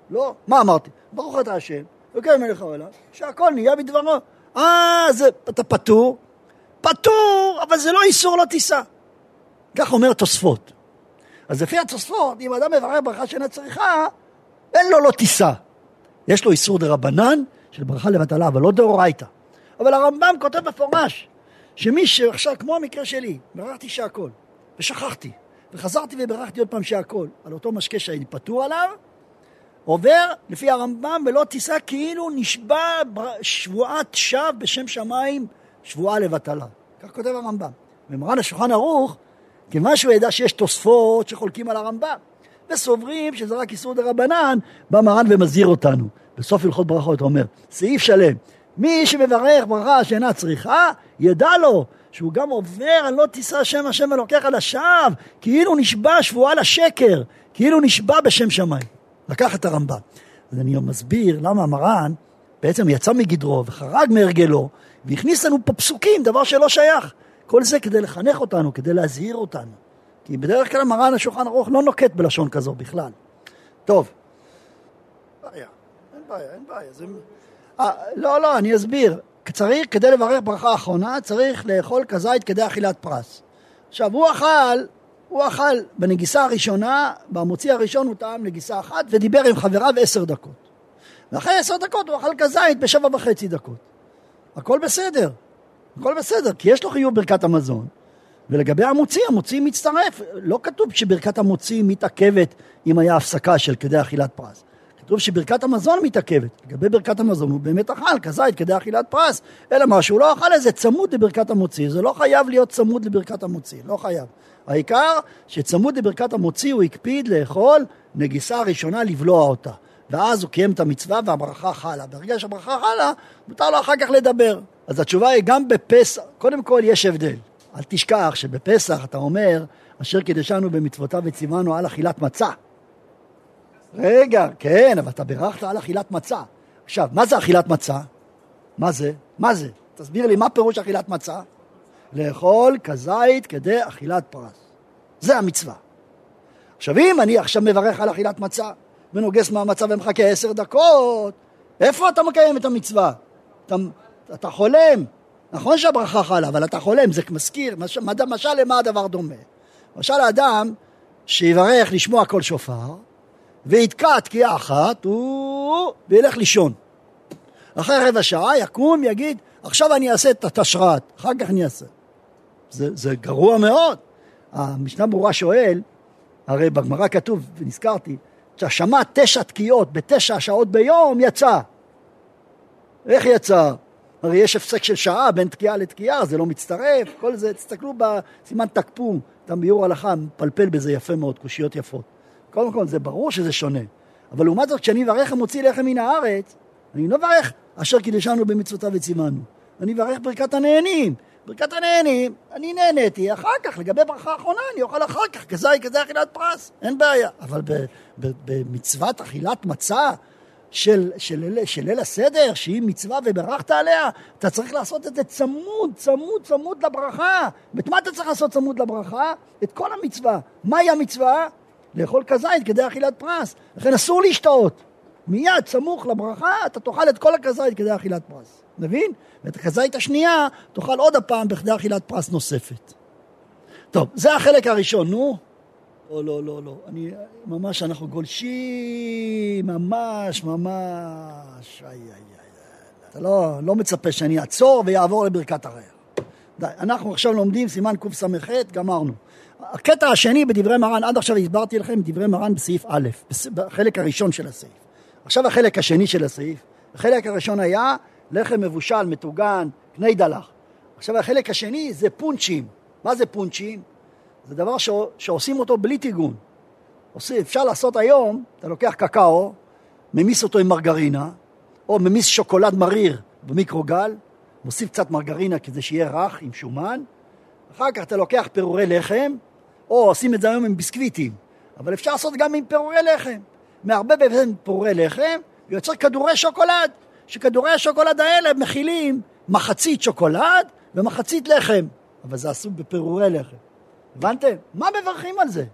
לא. מה אמרתי? ברוך אתה השם, וכן מלך העולם, שהכל נהיה בדברו. אה, אתה פטור? פטור, אבל זה לא איסור לא תישא. כך אומר תוספות. אז לפי התוספות, אם אדם מברך ברכה שאינה צריכה, אין לו לא תישא. יש לו איסור דה רבנן של ברכה לבטלה, אבל לא דאורייתא. אבל הרמב"ם כותב מפורש, שמי שעכשיו, כמו המקרה שלי, ברכתי שהכל, ושכחתי, וחזרתי וברכתי עוד פעם שהכל, על אותו משקה שאני פטור עליו, עובר לפי הרמב"ם ולא תישא כאילו נשבע שבועת שווא בשם שמיים, שבועה לבטלה. כך כותב הרמב"ם. ומרן השולחן ערוך, כיוון שהוא ידע שיש תוספות שחולקים על הרמב"ם, וסוברים שזה רק איסור דה רבנן, בא מרן ומזהיר אותנו. בסוף הלכות ברכות הוא אומר, סעיף שלם, מי שמברך ברכה שאינה צריכה, ידע לו שהוא גם עובר על לא תישא שם השם אלוקיך לשווא, כאילו נשבע שבועה לשקר, כאילו נשבע בשם שמיים. לקח את הרמב"ם. אז אני מסביר למה מרן בעצם יצא מגדרו וחרג מהרגלו והכניס לנו פה פסוקים, דבר שלא שייך. כל זה כדי לחנך אותנו, כדי להזהיר אותנו. כי בדרך כלל מרן השולחן ערוך לא נוקט בלשון כזו בכלל. טוב. בעיה, אין בעיה, אין בעיה. זה... 아, אה, לא, לא, אני אסביר. צריך, כדי לברך ברכה אחרונה, צריך לאכול כזית כדי אכילת פרס. עכשיו, הוא אכל, הוא אכל בנגיסה הראשונה, במוציא הראשון הוא טעם נגיסה אחת, ודיבר עם חבריו עשר דקות. ואחרי עשר דקות הוא אכל כזית בשבע וחצי דקות. הכל בסדר, הכל בסדר, כי יש לו חיוב ברכת המזון. ולגבי המוציא, המוציא מצטרף. לא כתוב שברכת המוציא מתעכבת אם היה הפסקה של כדי אכילת פרס. כתוב שברכת המזון מתעכבת. לגבי ברכת המזון הוא באמת אכל כזית כדי אכילת פרס, אלא מה שהוא לא אכל איזה צמוד לברכת המוציא. זה לא חייב להיות צמוד לברכת המוציא, לא חייב. העיקר שצמוד לברכת המוציא הוא הקפיד לאכול נגיסה ראשונה לבלוע אותה. ואז הוא קיים את המצווה והברכה חלה. ברגע שהברכה חלה, מותר לו אחר כך לדבר. אז התשובה היא גם בפסח, קודם כל יש הבדל. אל תשכח שבפסח אתה אומר, אשר קידשנו במצוותיו וציוונו על אכילת מצה. רגע, כן, אבל אתה בירכת על אכילת מצה. עכשיו, מה זה אכילת מצה? מה זה? מה זה? תסביר לי, מה פירוש אכילת מצה? לאכול כזית כדי אכילת פרס. זה המצווה. עכשיו, אם אני עכשיו מברך על אכילת מצה, ונוגס מהמצה ומחכה עשר דקות, איפה אתה מקיים את המצווה? אתה, אתה חולם. נכון שהברכה חלה, אבל אתה חולם, זה מזכיר, משל למה הדבר דומה? למשל האדם שיברך לשמוע קול שופר, ויתקע תקיעה אחת, הוא... וילך לישון. אחרי רבע שעה יקום, יגיד, עכשיו אני אעשה את התשרת, אחר כך אני אעשה. זה, זה גרוע מאוד. המשנה ברורה שואל, הרי בגמרא כתוב, ונזכרתי, שהשמע תשע תקיעות בתשע שעות ביום, יצא. איך יצא? הרי יש הפסק של שעה בין תקיעה לתקיעה, זה לא מצטרף, כל זה, תסתכלו בסימן תקפו, אתה ביור הלכה מפלפל בזה יפה מאוד, קושיות יפות. קודם כל, זה ברור שזה שונה. אבל לעומת זאת, כשאני אברך המוציא לחם מן הארץ, אני לא אברך אשר קידשנו במצוותיו וציוונו. אני אברך ברכת הנהנים. ברכת הנהנים, אני נהניתי, אחר כך, לגבי ברכה האחרונה, אני אוכל אחר כך, כזי כזה אכילת פרס, אין בעיה. אבל במצוות אכילת מצה של, של, של ליל הסדר, שהיא מצווה וברכת עליה, אתה צריך לעשות את זה צמוד, צמוד, צמוד לברכה. ואת מה אתה צריך לעשות צמוד לברכה? את כל המצווה. מהי המצווה? לאכול כזית כדי אכילת פרס. לכן אסור להשתאות. מיד, סמוך לברכה, אתה תאכל את כל הכזית כדי אכילת פרס. מבין? ואת הכזית השנייה תאכל עוד הפעם בכדי אכילת פרס נוספת. טוב, זה החלק הראשון, נו. לא, לא, לא, לא. אני, ממש, אנחנו גולשים, ממש, ממש. איי, איי, איי. אתה לא, לא מצפה שאני אעצור ויעבור לברכת הריח. די, אנחנו עכשיו לומדים סימן קס"ח, גמרנו. הקטע השני בדברי מרן, עד עכשיו הסברתי לכם דברי מרן בסעיף א', בחלק הראשון של הסעיף. עכשיו החלק השני של הסעיף. החלק הראשון היה לחם מבושל, מטוגן, קני דלח. עכשיו החלק השני זה פונצ'ים. מה זה פונצ'ים? זה דבר ש... שעושים אותו בלי טיגון. עושים, אפשר לעשות היום, אתה לוקח קקאו, ממיס אותו עם מרגרינה, או ממיס שוקולד מריר במיקרוגל, מוסיף קצת מרגרינה כדי שיהיה רך עם שומן, אחר כך אתה לוקח פירורי לחם, או עושים את זה היום עם ביסקוויטים, אבל אפשר לעשות גם עם פירורי לחם. מערבב בין פירורי לחם, ויוצר כדורי שוקולד, שכדורי השוקולד האלה מכילים מחצית שוקולד ומחצית לחם, אבל זה עשוי בפירורי לחם. הבנתם? מה מברכים על זה?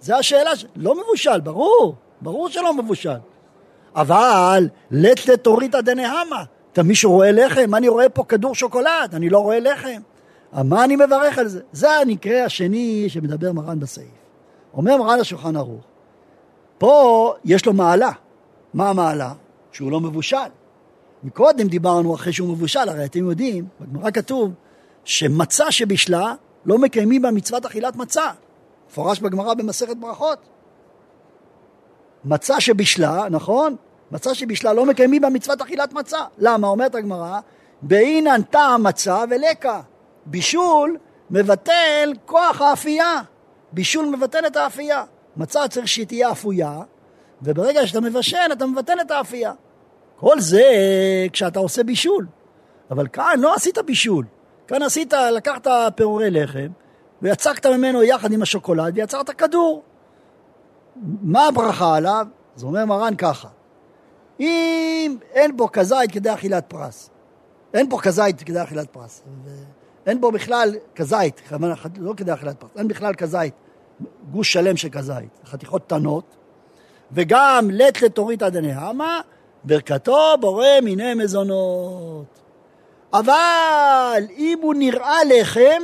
זה השאלה, ש... לא מבושל, ברור, ברור שלא מבושל. אבל לט לטוריתא דנהמה, אתה מישהו רואה לחם? אני רואה פה כדור שוקולד, אני לא רואה לחם. מה אני מברך על זה? זה המקרה השני שמדבר מרן בסעיף. אומר מרן השולחן ערוך, פה יש לו מעלה. מה המעלה? שהוא לא מבושל. מקודם דיברנו אחרי שהוא מבושל, הרי אתם יודעים, בגמרא כתוב שמצה שבישלה לא מקיימים בה מצוות אכילת מצה. מפורש בגמרא במסכת ברכות. מצה שבישלה, נכון? מצה שבישלה לא מקיימים בה מצוות אכילת מצה. למה? אומרת הגמרא, באינן טעם מצה ולקה. בישול מבטל כוח האפייה. בישול מבטל את האפייה. מצה צריך שהיא תהיה אפויה, וברגע שאתה מבשל אתה מבטל את האפייה. כל זה כשאתה עושה בישול. אבל כאן לא עשית בישול. כאן עשית, לקחת פירורי לחם, ויצקת ממנו יחד עם השוקולד, ויצרת כדור. מה הברכה עליו? אז אומר מרן ככה, אם אין בו כזית כדי אכילת פרס, אין בו כזית כדי אכילת פרס, אין בו בכלל כזית, לא כדי אכילת פרס, אין בכלל כזית, גוש שלם של כזית, חתיכות קטנות, וגם לט לתורית עד הנהמה, ברכתו בורא מיני מזונות. אבל אם הוא נראה לחם,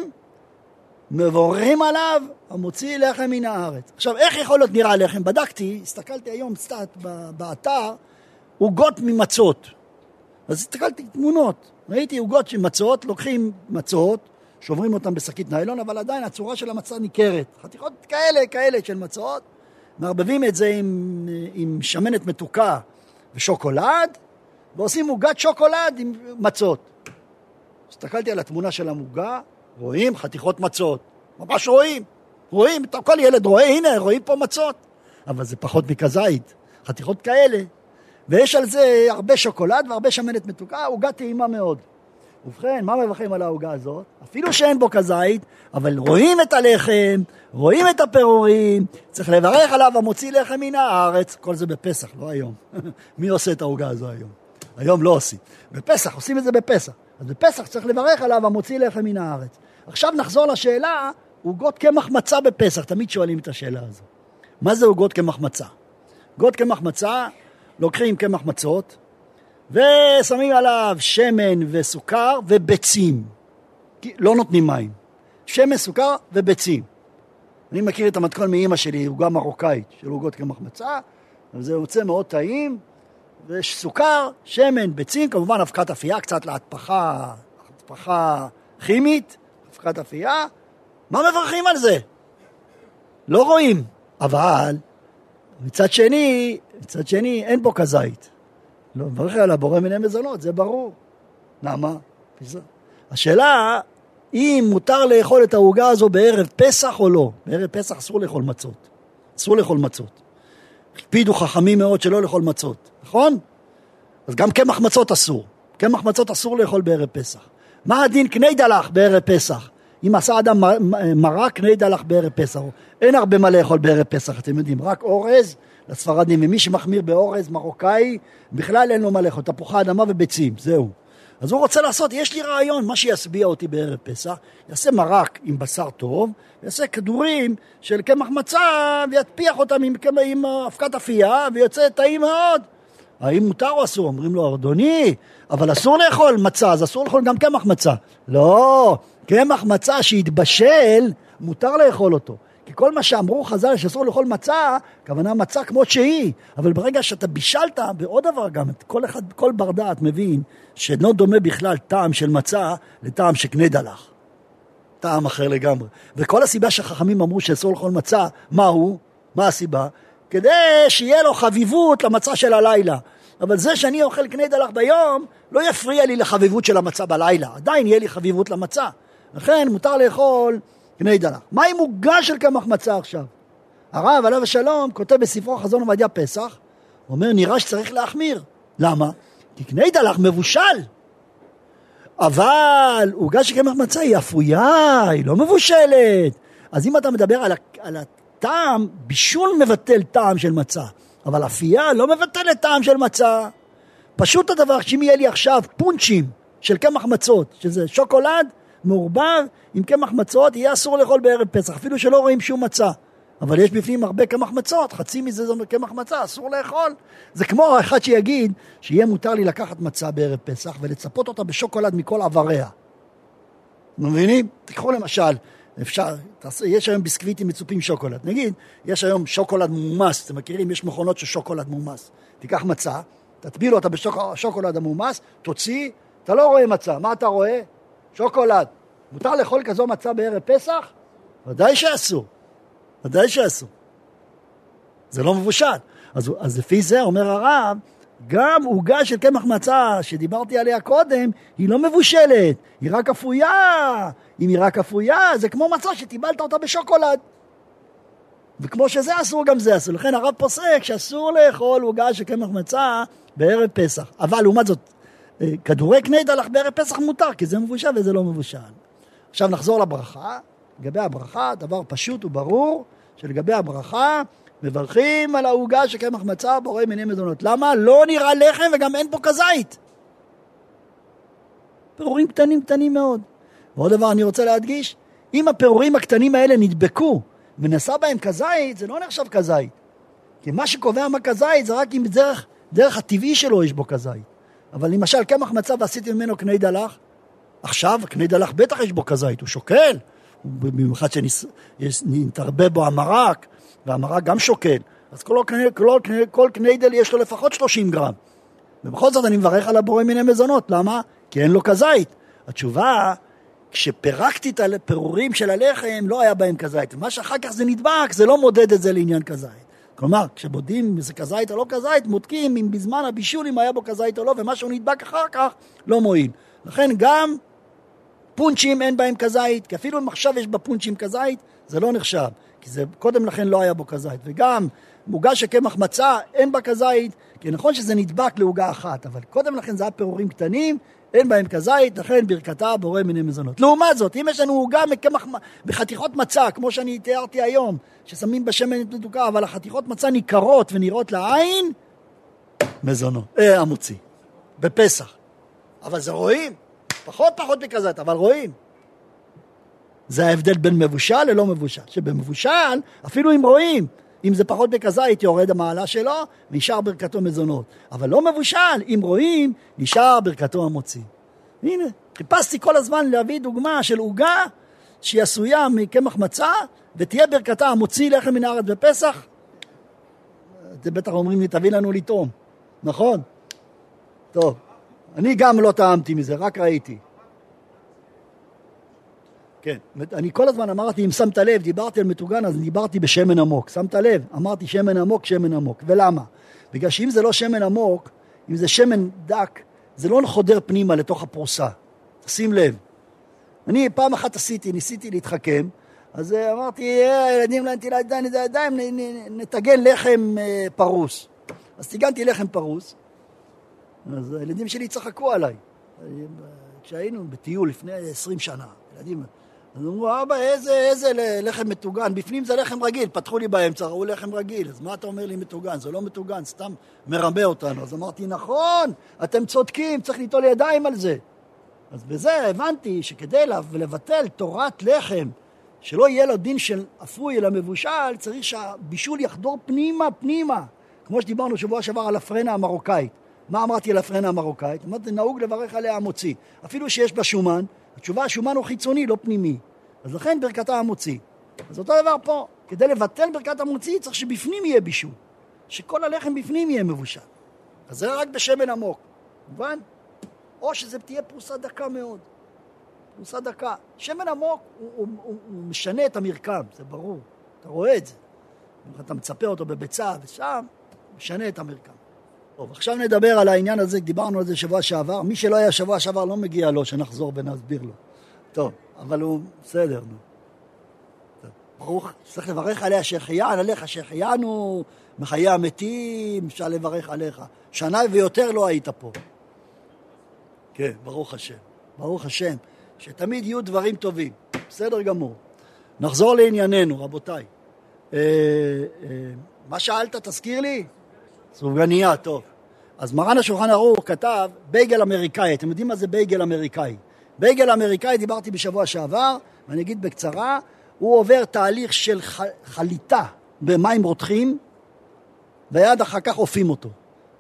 מבוררים עליו המוציא לחם מן הארץ. עכשיו, איך יכול להיות נראה לחם? בדקתי, הסתכלתי היום קצת באתר, עוגות ממצות. אז הסתכלתי תמונות, ראיתי עוגות של מצות, לוקחים מצות, שוברים אותן בשקית ניילון, אבל עדיין הצורה של המצה ניכרת. חתיכות כאלה, כאלה של מצות, מערבבים את זה עם, עם שמנת מתוקה ושוקולד, ועושים עוגת שוקולד עם מצות. הסתכלתי על התמונה של המוגה, רואים חתיכות מצות, ממש רואים, רואים, כל ילד רואה, הנה, רואים פה מצות, אבל זה פחות מכזית, חתיכות כאלה, ויש על זה הרבה שוקולד והרבה שמנת מתוקה, עוגה טעימה מאוד. ובכן, מה מברכים על העוגה הזאת? אפילו שאין בו כזית, אבל רואים את הלחם, רואים את הפירורים, צריך לברך עליו המוציא לחם מן הארץ, כל זה בפסח, לא היום. מי עושה את העוגה הזו היום? היום לא עושים. בפסח, עושים את זה בפסח. אז בפסח צריך לברך עליו המוציא לחם מן הארץ. עכשיו נחזור לשאלה, עוגות קמח מצה בפסח, תמיד שואלים את השאלה הזו. מה זה עוגות קמח מצה? עוגות קמח מצה, לוקחים קמח מצות, ושמים עליו שמן וסוכר וביצים. לא נותנים מים. שמן, סוכר וביצים. אני מכיר את המתכון מאימא שלי, עוגה מרוקאית של עוגות קמח מצה, וזה יוצא מאוד טעים, ויש סוכר, שמן, ביצים, כמובן אבקת אפייה, קצת להתפחה, התפחה כימית, אבקת אפייה. מה מברכים על זה? לא רואים, אבל מצד שני, מצד שני אין פה כזית. לא, מברך על הבורא מיני מזונות, זה ברור. למה? השאלה, אם מותר לאכול את העוגה הזו בערב פסח או לא. בערב פסח אסור לאכול מצות. אסור לאכול מצות. הקפידו חכמים מאוד שלא לאכול מצות, נכון? אז גם קמח מצות אסור. קמח מצות אסור לאכול בערב פסח. מה הדין קני דלח בערב פסח? אם עשה אדם מרק קני דלח בערב פסח. אין הרבה מה לאכול בערב פסח, אתם יודעים, רק אורז לספרדים, ומי שמחמיר באורז מרוקאי, בכלל אין לו מה לאכול, תפוחי אדמה וביצים, זהו. אז הוא רוצה לעשות, יש לי רעיון, מה שישביע אותי בערב פסח, יעשה מרק עם בשר טוב, יעשה כדורים של קמח מצה ויטפיח אותם עם, עם אבקת אפייה ויוצא טעים מאוד. האם מותר או אסור? אומרים לו, אדוני, אבל אסור לאכול מצה, אז אסור לאכול גם קמח מצה. לא, קמח מצה שהתבשל, מותר לאכול אותו. כי כל מה שאמרו חז"ל שאסור לאכול מצה, הכוונה מצה כמות שהיא, אבל ברגע שאתה בישלת, ועוד דבר גם, כל אחד, כל בר דעת מבין שאינו דומה בכלל טעם של מצה לטעם של קנה דלח. טעם אחר לגמרי. וכל הסיבה שחכמים אמרו שאסור לאכול מצה, מה הוא? מה הסיבה? כדי שיהיה לו חביבות למצה של הלילה. אבל זה שאני אוכל קנה דלח ביום, לא יפריע לי לחביבות של המצה בלילה. עדיין יהיה לי חביבות למצה. לכן מותר לאכול קני דלח. מה עם עוגה של קמח מצה עכשיו? הרב עליו השלום כותב בספרו חזון עובדיה פסח, הוא אומר נראה שצריך להחמיר. למה? כי קני דלח מבושל. אבל עוגה של קמח מצה היא אפויה, היא לא מבושלת. אז אם אתה מדבר על, על הטעם, בישול מבטל טעם של מצה, אבל אפייה לא מבטלת טעם של מצה. פשוט הדבר שאם יהיה לי עכשיו פונצ'ים של קמח מצות, שזה שוקולד מעורבב עם קמח מצות, יהיה אסור לאכול בערב פסח, אפילו שלא רואים שום מצה. אבל יש בפנים הרבה קמח מצות, חצי מזה זה קמח מצה, אסור לאכול. זה כמו אחד שיגיד שיהיה מותר לי לקחת מצה בערב פסח ולצפות אותה בשוקולד מכל עבריה. מבינים? תיקחו למשל, אפשר, יש היום ביסקוויטים מצופים שוקולד. נגיד, יש היום שוקולד מומס, אתם מכירים? יש מכונות של שוקולד מומס. תיקח מצה, תטביל אותה בשוקולד המומס, תוציא, אתה לא רואה מצה, מה אתה רואה? שוקולד. מותר לאכול כזו מצה בערב פסח? ודאי שאסור. ודאי שאסור. זה לא מבושל. אז, אז לפי זה אומר הרב, גם עוגה של קמח מצה שדיברתי עליה קודם, היא לא מבושלת, היא רק אפויה. אם היא רק אפויה, זה כמו מצה שטיבלת אותה בשוקולד. וכמו שזה אסור, גם זה אסור. לכן הרב פוסק שאסור לאכול עוגה של קמח מצה בערב פסח. אבל לעומת זאת, אה, כדורי קני דלח בערב פסח מותר, כי זה מבושל וזה לא מבושל. עכשיו נחזור לברכה. לגבי הברכה, דבר פשוט וברור, שלגבי הברכה, מברכים על העוגה שקמח מצה בורא מיני מזונות. למה? לא נראה לחם וגם אין פה כזית. פירורים קטנים קטנים מאוד. ועוד דבר אני רוצה להדגיש, אם הפירורים הקטנים האלה נדבקו ונעשה בהם כזית, זה לא נחשב כזית. כי מה שקובע מה כזית זה רק אם דרך, דרך הטבעי שלו יש בו כזית. אבל למשל קמח מצה ועשיתי ממנו קני דלח, עכשיו קני דלח בטח יש בו כזית, הוא שוקל, במיוחד שנתרבה בו המרק, והמרק גם שוקל, אז כל, כל, כל, כל קניידל יש לו לפחות 30 גרם. ובכל זאת אני מברך על הבורא מיני מזונות, למה? כי אין לו כזית. התשובה, כשפירקתי את הפירורים של הלחם, לא היה בהם כזית. ומה שאחר כך זה נדבק, זה לא מודד את זה לעניין כזית. כלומר, כשבודקים אם זה כזית או לא כזית, בודקים אם בזמן הבישול אם היה בו כזית או לא, ומה שהוא נדבק אחר כך לא מועיל. לכן גם פונצ'ים אין בהם כזית, כי אפילו אם עכשיו יש בפונצ'ים כזית, זה לא נחשב, כי זה קודם לכן לא היה בו כזית. וגם עוגה של קמח מצה, אין בה כזית, כי נכון שזה נדבק לעוגה אחת, אבל קודם לכן זה היה פירורים קטנים, אין בהם כזית, לכן ברכתה בורא מיני מזונות. לעומת זאת, אם יש לנו עוגה מקמח, בחתיכות מצה, כמו שאני תיארתי היום, ששמים בשמן מתוקה, אבל החתיכות מצה ניכרות ונראות לעין, מזונות, אה, המוציא, בפסח. אבל זה רואים, פחות פחות מכזית, אבל רואים. זה ההבדל בין מבושל ללא מבושל. שבמבושל, אפילו אם רואים, אם זה פחות מכזית, יורד המעלה שלו, נשאר ברכתו מזונות. אבל לא מבושל, אם רואים, נשאר ברכתו המוציא. הנה, חיפשתי כל הזמן להביא דוגמה של עוגה שהיא עשויה מקמח מצה, ותהיה ברכתה המוציא לחם מן הארץ בפסח. אתם בטח אומרים לי, תביא לנו לטעום, נכון? טוב. אני גם לא טעמתי מזה, רק ראיתי. כן, אני כל הזמן אמרתי, אם שמת לב, דיברתי על מטוגן, אז דיברתי בשמן עמוק. שמת לב? אמרתי שמן עמוק, שמן עמוק. ולמה? בגלל שאם זה לא שמן עמוק, אם זה שמן דק, זה לא חודר פנימה לתוך הפרוסה. תשים לב. אני פעם אחת עשיתי, ניסיתי להתחכם, אז אה, אמרתי, אה, הילדים נטילת ידיים, נטגן לחם אה, פרוס. אז טיגנתי לחם פרוס, אז הילדים שלי צחקו עליי. כשהיינו בטיול לפני 20 שנה, ילדים, אז אמרו, אבא, איזה, איזה לחם מטוגן? בפנים זה לחם רגיל. פתחו לי באמצע, ראו לחם רגיל. אז מה אתה אומר לי מטוגן? זה לא מטוגן, סתם מרמה אותנו. אז אמרתי, נכון, אתם צודקים, צריך ליטול ידיים על זה. אז בזה הבנתי שכדי לבטל תורת לחם, שלא יהיה לו דין של אפוי אלא מבושל, צריך שהבישול יחדור פנימה, פנימה. כמו שדיברנו שבוע שעבר על הפרנה המרוקאית. מה אמרתי על הפרנה המרוקאית? אמרתי, נהוג לברך עליה המוציא. אפילו שיש בה שומן, התשובה, השומן הוא חיצוני, לא פנימי. אז לכן ברכתה המוציא. אז אותו דבר פה, כדי לבטל ברכת המוציא צריך שבפנים יהיה בישול. שכל הלחם בפנים יהיה מבושל. אז זה רק בשמן עמוק, מובן? או שזה תהיה פרוסה דקה מאוד. פרוסה דקה. שמן עמוק הוא, הוא, הוא, הוא משנה את המרקם, זה ברור. אתה רואה את זה. אתה מצפה אותו בביצה ושם, משנה את המרקם. טוב, עכשיו נדבר על העניין הזה, דיברנו על זה שבוע שעבר. מי שלא היה שבוע שעבר לא מגיע לו שנחזור ונסביר לו. טוב, אבל הוא בסדר, נו. ברוך, צריך לברך עליה שהחיינו עליך, שהחיינו מחיי המתים, אפשר לברך עליך. שנה ויותר לא היית פה. כן, ברוך השם. ברוך השם, שתמיד יהיו דברים טובים. בסדר גמור. נחזור לענייננו, רבותיי. אה, אה, מה שאלת, תזכיר לי? סופגניה, טוב. אז מרן השולחן ערוך כתב בייגל אמריקאי. אתם יודעים מה זה בייגל אמריקאי? בייגל אמריקאי דיברתי בשבוע שעבר, ואני אגיד בקצרה, הוא עובר תהליך של חליטה במים רותחים, ויד אחר כך אופים אותו.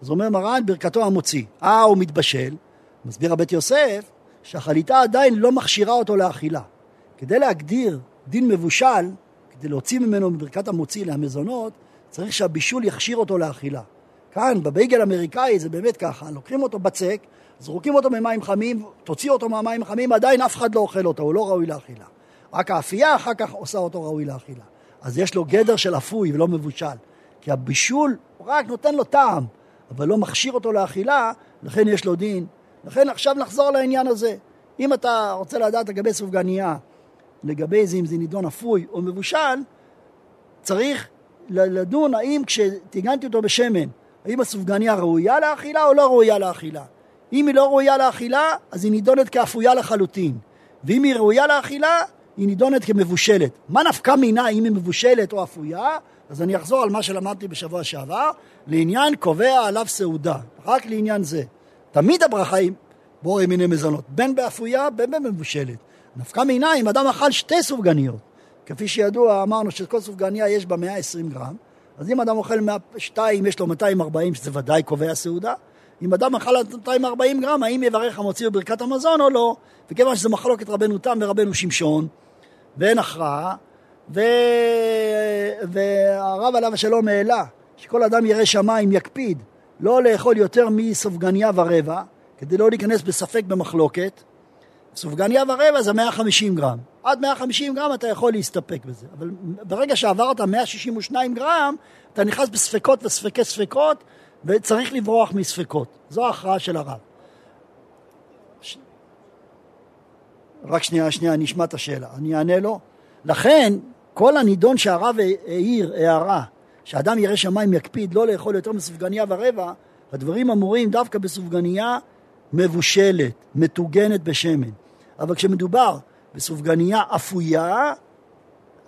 אז אומר מרן, ברכתו המוציא. אה, הוא מתבשל. מסביר הבית יוסף, שהחליטה עדיין לא מכשירה אותו לאכילה. כדי להגדיר דין מבושל, כדי להוציא ממנו מברכת המוציא למזונות, צריך שהבישול יכשיר אותו לאכילה. כאן, בבייגל האמריקאי זה באמת ככה, לוקחים אותו בצק, זרוקים אותו במים חמים, תוציא אותו מהמים החמים, עדיין אף אחד לא אוכל אותו, הוא לא ראוי לאכילה. רק האפייה אחר כך עושה אותו ראוי לאכילה. אז יש לו גדר של אפוי ולא מבושל. כי הבישול רק נותן לו טעם, אבל לא מכשיר אותו לאכילה, לכן יש לו דין. לכן עכשיו נחזור לעניין הזה. אם אתה רוצה לדעת לגבי סופגניה, לגבי זה אם זה נידון אפוי או מבושל, צריך לדון האם כשטיגנתי אותו בשמן, האם הסופגניה ראויה לאכילה או לא ראויה לאכילה. אם היא לא ראויה לאכילה, אז היא נידונת כאפויה לחלוטין. ואם היא ראויה לאכילה, היא נידונת כמבושלת. מה נפקא מינה אם היא מבושלת או אפויה? אז אני אחזור על מה שלמדתי בשבוע שעבר, לעניין קובע עליו סעודה, רק לעניין זה. תמיד הברכה היא בורא מיני מזונות, בין באפויה, בין במבושלת. נפקא מינה אם אדם אכל שתי סופגניות. כפי שידוע, אמרנו שכל סופגניה יש בה 120 גרם, אז אם אדם אוכל שתיים, יש לו 240, שזה ודאי קובע סעודה. אם אדם אכל 240 גרם, האם יברך המוציא בברכת המזון או לא? וכיוון שזה מחלוקת רבנו תם ורבנו שמשון, ואין הכרעה, ו... והרב עליו השלום העלה שכל אדם ירא שמיים יקפיד לא לאכול יותר מסופגניה ורבע, כדי לא להיכנס בספק במחלוקת. סופגניה ורבע זה 150 גרם. עד 150 גרם אתה יכול להסתפק בזה. אבל ברגע שעברת 162 גרם, אתה נכנס בספקות וספקי ספקות, וצריך לברוח מספקות. זו ההכרעה של הרב. ש... רק שנייה, שנייה, נשמע את השאלה. אני אענה לו. לכן, כל הנידון שהרב העיר הערה, שאדם ירא שמיים יקפיד לא לאכול יותר מסופגניה ורבע, הדברים אמורים דווקא בסופגניה מבושלת, מטוגנת בשמן. אבל כשמדובר בסופגניה אפויה,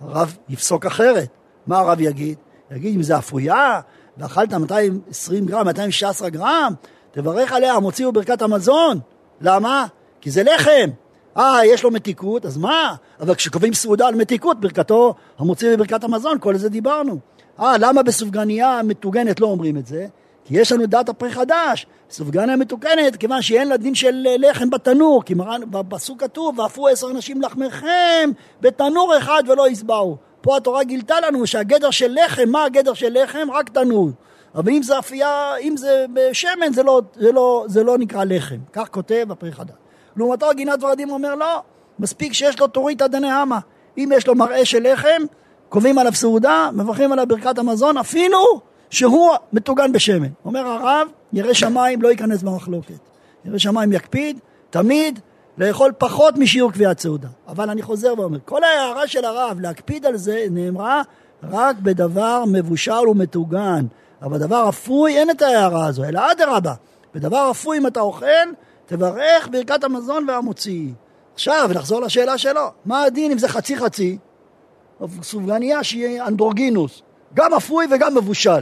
הרב יפסוק אחרת. מה הרב יגיד? יגיד אם זה אפויה ואכלת 220 גרם, 216 גרם, תברך עליה, מוציאו ברכת המזון. למה? כי זה לחם. אה, יש לו מתיקות, אז מה? אבל כשקובעים סעודה על מתיקות, ברכתו המוציא בברכת המזון, כל זה דיברנו. אה, למה בסופגניה מטוגנת לא אומרים את זה? כי יש לנו דעת הפרי חדש, סופגניה מתוקנת, כיוון שאין לה דין של לחם בתנור, כי בפסוק כתוב, ואפו עשר נשים לחמכם בתנור אחד ולא יסבעו. פה התורה גילתה לנו שהגדר של לחם, מה הגדר של לחם? רק תנור. אבל אם זה אפייה, אם זה בשמן, זה לא, זה לא, זה לא נקרא לחם. כך כותב הפרי חדש. לעומתו הגינת ורדים אומר לא, מספיק שיש לו תורית עדני המה. אם יש לו מראה של לחם, קובעים עליו סעודה, מברכים עליו ברכת המזון, אפילו שהוא מטוגן בשמן. אומר הרב, ירא שמיים לא ייכנס במחלוקת. ירא שמיים יקפיד תמיד לאכול פחות משיעור קביעת סעודה. אבל אני חוזר ואומר, כל ההערה של הרב להקפיד על זה נאמרה רק בדבר מבושל ומטוגן. אבל דבר אפוי אין את ההערה הזו, אלא אדרבה. בדבר אפוי אם אתה אוכל, תברך ברכת המזון והמוציא. עכשיו, נחזור לשאלה שלו, מה הדין אם זה חצי חצי? סופגניה שיהיה אנדרוגינוס, גם אפוי וגם מבושל.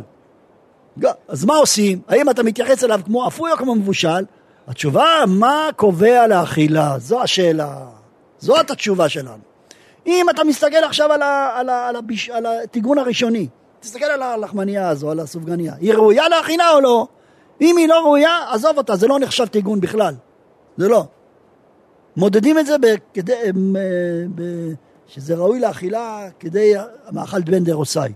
אז מה עושים? האם אתה מתייחס אליו כמו אפוי או כמו מבושל? התשובה, מה קובע לאכילה? זו השאלה. זאת התשובה שלנו. אם אתה מסתכל עכשיו על, ה, על, ה, על, הביש, על הטיגון הראשוני, תסתכל על הלחמניה הזו, על הסופגניה, היא ראויה לאכילה או לא? אם היא לא ראויה, עזוב אותה, זה לא נחשב טיגון בכלל. זה לא. מודדים את זה בכדי, אה, ב, שזה ראוי לאכילה כדי המאכל בן דרוסאי.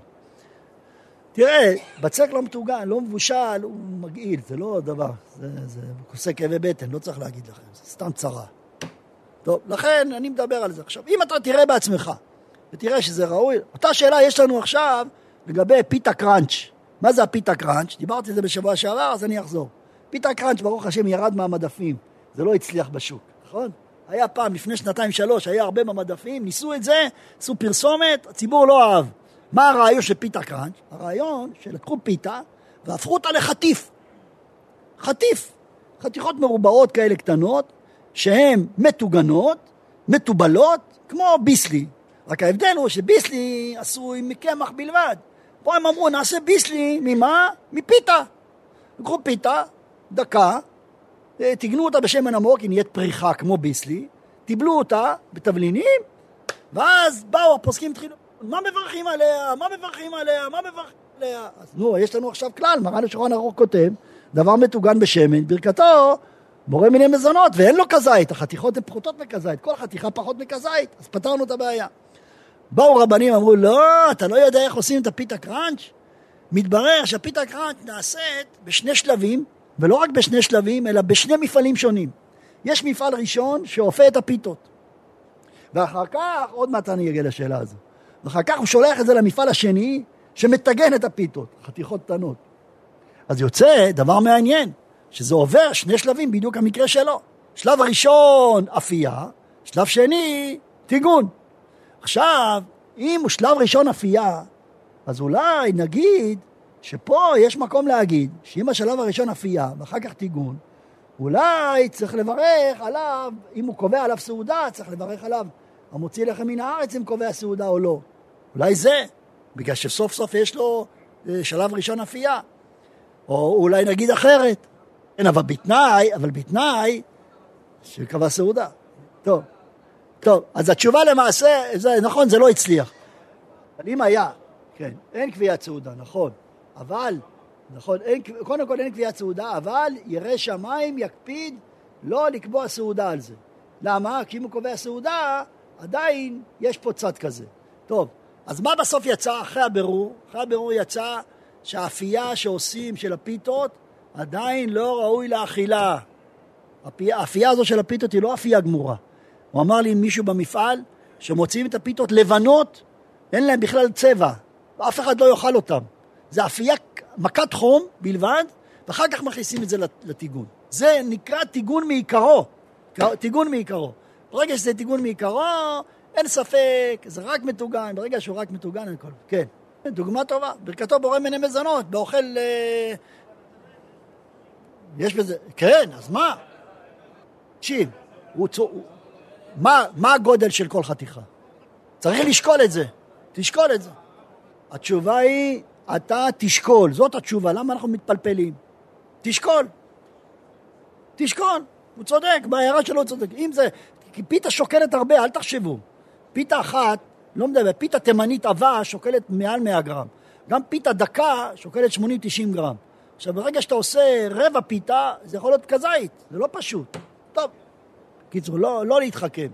תראה, בצק לא מטוגן, לא מבושל, הוא מגעיל, זה לא דבר, זה, זה כוסה כאבי בטן, לא צריך להגיד לכם, זה סתם צרה. טוב, לכן אני מדבר על זה עכשיו. אם אתה תראה בעצמך, ותראה שזה ראוי, אותה שאלה יש לנו עכשיו לגבי פיתה קראנץ'. מה זה הפיתה קראנץ'? דיברתי על זה בשבוע שעבר, אז אני אחזור. פיתה קראנץ', ברוך השם, ירד מהמדפים. זה לא הצליח בשוק, נכון? היה פעם, לפני שנתיים-שלוש, היה הרבה במדפים, ניסו את זה, עשו פרסומת, הציבור לא אהב. מה הרעיון של פיתה קראנץ'? הרעיון שלקחו פיתה והפכו אותה לחטיף. חטיף. חתיכות מרובעות כאלה קטנות, שהן מטוגנות, מתובלות, כמו ביסלי. רק ההבדל הוא שביסלי עשוי מקמח בלבד. פה הם אמרו, נעשה ביסלי ממה? מפיתה. לקחו פיתה, דקה, טיגנו אותה בשמן עמוק, היא נהיית פריחה כמו ביסלי, טיבלו אותה בתבלינים, ואז באו הפוסקים התחילו, מה מברכים עליה? מה מברכים עליה? מה מברכים עליה? אז נו, יש לנו עכשיו כלל, מרן השולחן ערוך כותב, דבר מטוגן בשמן, ברכתו בורא מיני מזונות, ואין לו כזית, החתיכות הן פחותות מכזית, כל חתיכה פחות מכזית, אז פתרנו את הבעיה. באו רבנים, אמרו, לא, אתה לא יודע איך עושים את הפיתה קראנץ'? מתברר שהפיתה קראנץ' נעשית בשני שלבים, ולא רק בשני שלבים, אלא בשני מפעלים שונים. יש מפעל ראשון שאופה את הפיתות, ואחר כך, עוד מעט אני אגיע לשאלה הזו, ואחר כך הוא שולח את זה למפעל השני, שמטגן את הפיתות, חתיכות קטנות. אז יוצא דבר מעניין, שזה עובר שני שלבים, בדיוק המקרה שלו. שלב הראשון, אפייה, שלב שני, טיגון. עכשיו, אם הוא שלב ראשון אפייה, אז אולי נגיד שפה יש מקום להגיד שאם השלב הראשון אפייה ואחר כך טיגון, אולי צריך לברך עליו, אם הוא קובע עליו סעודה, צריך לברך עליו המוציא לחם מן הארץ אם קובע סעודה או לא. אולי זה, בגלל שסוף סוף יש לו אה, שלב ראשון אפייה. או אולי נגיד אחרת. כן, אבל בתנאי, אבל בתנאי שקבע סעודה. טוב, טוב, אז התשובה למעשה, זה, נכון, זה לא הצליח. אבל אם היה, כן, אין קביעת סעודה, נכון, אבל, נכון, אין, קודם כל אין קביעת סעודה, אבל ירא שמיים יקפיד לא לקבוע סעודה על זה. למה? כי אם הוא קובע סעודה, עדיין יש פה צד כזה. טוב, אז מה בסוף יצא אחרי הבירור? אחרי הבירור יצא שהאפייה שעושים של הפיתות עדיין לא ראוי לאכילה. האפייה הזו של הפיתות היא לא אפייה גמורה. הוא אמר לי מישהו במפעל שמוציאים את הפיתות לבנות, אין להם בכלל צבע, ואף אחד לא יאכל אותם. זה אפייה מכת חום בלבד, ואחר כך מכניסים את זה לטיגון. זה נקרא טיגון מעיקרו. טיגון מעיקרו. ברגע שזה טיגון מעיקרו, אין ספק, זה רק מטוגן. ברגע שהוא רק מטוגן, אין כל... כן. דוגמה טובה. ברכתו בורא מיני מזונות, באוכל... אה, יש בזה... כן, אז מה? תקשיב, הוא... מה, מה הגודל של כל חתיכה? צריך לשקול את זה. תשקול את זה. התשובה היא, אתה תשקול. זאת התשובה. למה אנחנו מתפלפלים? תשקול. תשקול. הוא צודק, בהערה שלו הוא צודק. אם זה... כי פיתה שוקלת הרבה, אל תחשבו. פיתה אחת, לא מדבר, פיתה תימנית עבה שוקלת מעל 100 גרם. גם פיתה דקה שוקלת 80-90 גרם. עכשיו, ברגע שאתה עושה רבע פיתה, זה יכול להיות כזית, זה לא פשוט. טוב, קיצור, לא, לא להתחכם.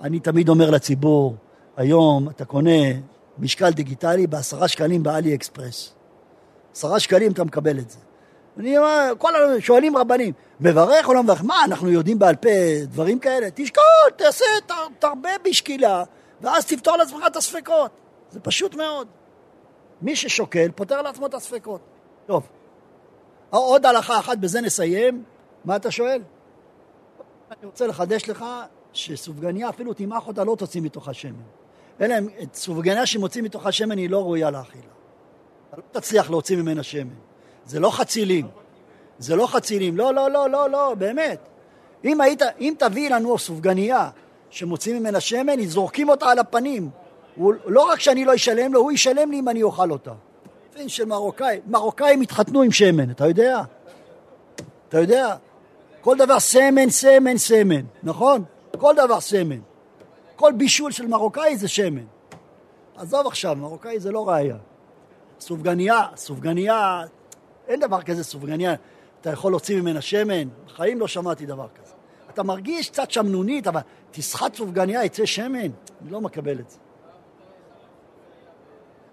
אני תמיד אומר לציבור, היום אתה קונה משקל דיגיטלי בעשרה שקלים באלי אקספרס. עשרה שקלים אתה מקבל את זה. אני אומר, כל שואלים רבנים, מברך או לא? מה, אנחנו יודעים בעל פה דברים כאלה? תשקול, תעשה, תרבה בשקילה, ואז תפתור לעצמך את הספקות. זה פשוט מאוד. מי ששוקל, פותר לעצמו את הספקות. טוב, עוד הלכה אחת, בזה נסיים. מה אתה שואל? אני רוצה לחדש לך שסופגניה, אפילו תמעך אותה, לא תוציא מתוכה שמן. אלא סופגניה שמוציא מתוכה שמן היא לא ראויה לאכילה. אתה לא תצליח להוציא ממנה שמן. זה לא חצילים. זה לא חצילים. לא, לא, לא, לא, לא, באמת. אם, היית, אם תביא לנו סופגניה שמוציאים ממנה שמן, זורקים אותה על הפנים. הוא, לא רק שאני לא אשלם לו, הוא ישלם לי אם אני אוכל אותה. פין של מרוקאי. מרוקאים התחתנו עם שמן, אתה יודע? אתה יודע? כל דבר סמן, סמן, סמן, נכון? כל דבר סמן. כל בישול של מרוקאי זה שמן. עזוב עכשיו, מרוקאי זה לא ראייה. סופגניה, סופגניה, אין דבר כזה סופגניה, אתה יכול להוציא ממנה שמן, בחיים לא שמעתי דבר כזה. אתה מרגיש קצת שמנונית, אבל תסחט סופגניה, יצא שמן? אני לא מקבל את זה.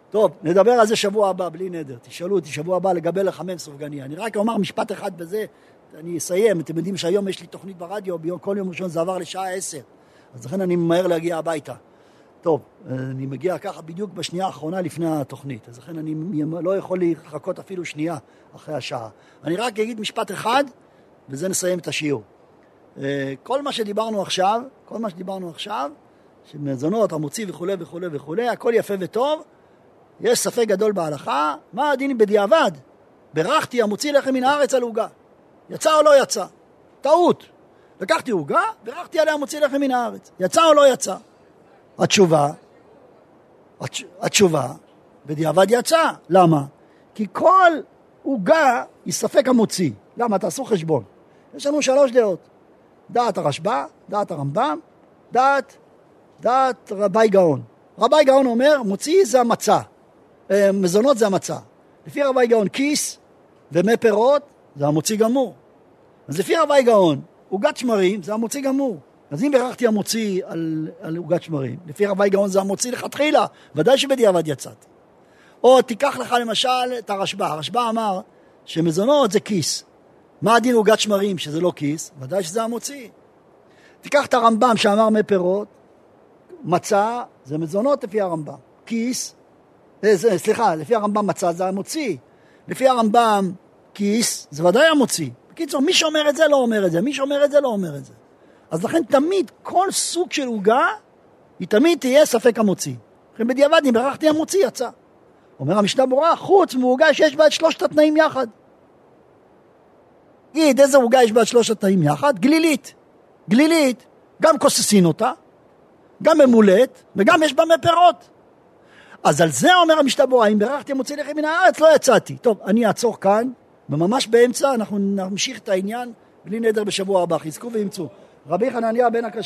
טוב, נדבר על זה שבוע הבא, בלי נדר. תשאלו אותי שבוע הבא לגבי לחמם סופגניה. אני רק אומר משפט אחד בזה, אני אסיים. אתם יודעים שהיום יש לי תוכנית ברדיו, ביום, כל יום ראשון זה עבר לשעה עשר. אז לכן אני ממהר להגיע הביתה. טוב, אני מגיע ככה בדיוק בשנייה האחרונה לפני התוכנית, אז לכן אני לא יכול לחכות אפילו שנייה אחרי השעה. אני רק אגיד משפט אחד, וזה נסיים את השיעור. אה, כל מה שדיברנו עכשיו, כל מה שדיברנו עכשיו, שמזונות, המוציא וכולי וכולי וכולי, הכל יפה וטוב, יש ספק גדול בהלכה, מה הדין בדיעבד? ברכתי המוציא לחם מן הארץ על עוגה. יצא או לא יצא? טעות. לקחתי עוגה, בירכתי עליה מוציא לחם מן הארץ. יצא או לא יצא? התשובה, התש... התשובה, בדיעבד יצא. למה? כי כל עוגה היא ספק המוציא. למה? תעשו חשבון. יש לנו שלוש דעות. דעת הרשב"א, דעת הרמב"ם, דעת דעת רבי גאון. רבי גאון אומר, מוציא זה המצה, אה, מזונות זה המצה. לפי רבי גאון, כיס ומי פירות זה המוציא גמור. אז לפי רבי גאון, עוגת שמרים זה המוציא גמור. אז אם בירכתי המוציא על עוגת שמרים, לפי רבי גאון זה המוציא לכתחילה, ודאי שבדיעבד יצאתי. או תיקח לך למשל את הרשב"א, הרשב"א אמר שמזונות זה כיס. מה הדין עוגת שמרים שזה לא כיס? ודאי שזה המוציא. תיקח את הרמב"ם שאמר מי פירות, מצה זה מזונות לפי הרמב"ם. כיס, אה, סליחה, לפי הרמב"ם מצה זה המוציא. לפי הרמב"ם כיס זה ודאי המוציא. בקיצור, מי שאומר את זה לא אומר את זה, מי שאומר את זה לא אומר את זה. אז לכן תמיד כל סוג של עוגה, היא תמיד תהיה ספק המוציא. לכן בדיעבד, אם ברכתי המוציא, יצא. אומר המשנה ברורה, חוץ מעוגה שיש בה את שלושת התנאים יחד. תגיד, איזה עוגה יש בה את שלושת התנאים יחד? גלילית. גלילית, גם כוססין אותה, גם ממולאת, וגם יש בה מי פירות. אז על זה אומר המשנה ברורה, אם ברכתי המוציא לחם מן הארץ, לא יצאתי. טוב, אני אעצור כאן, וממש באמצע אנחנו נמשיך את העניין בלי נדר בשבוע הבא. חזקו ואמצו. רבי חנניה בן הקשה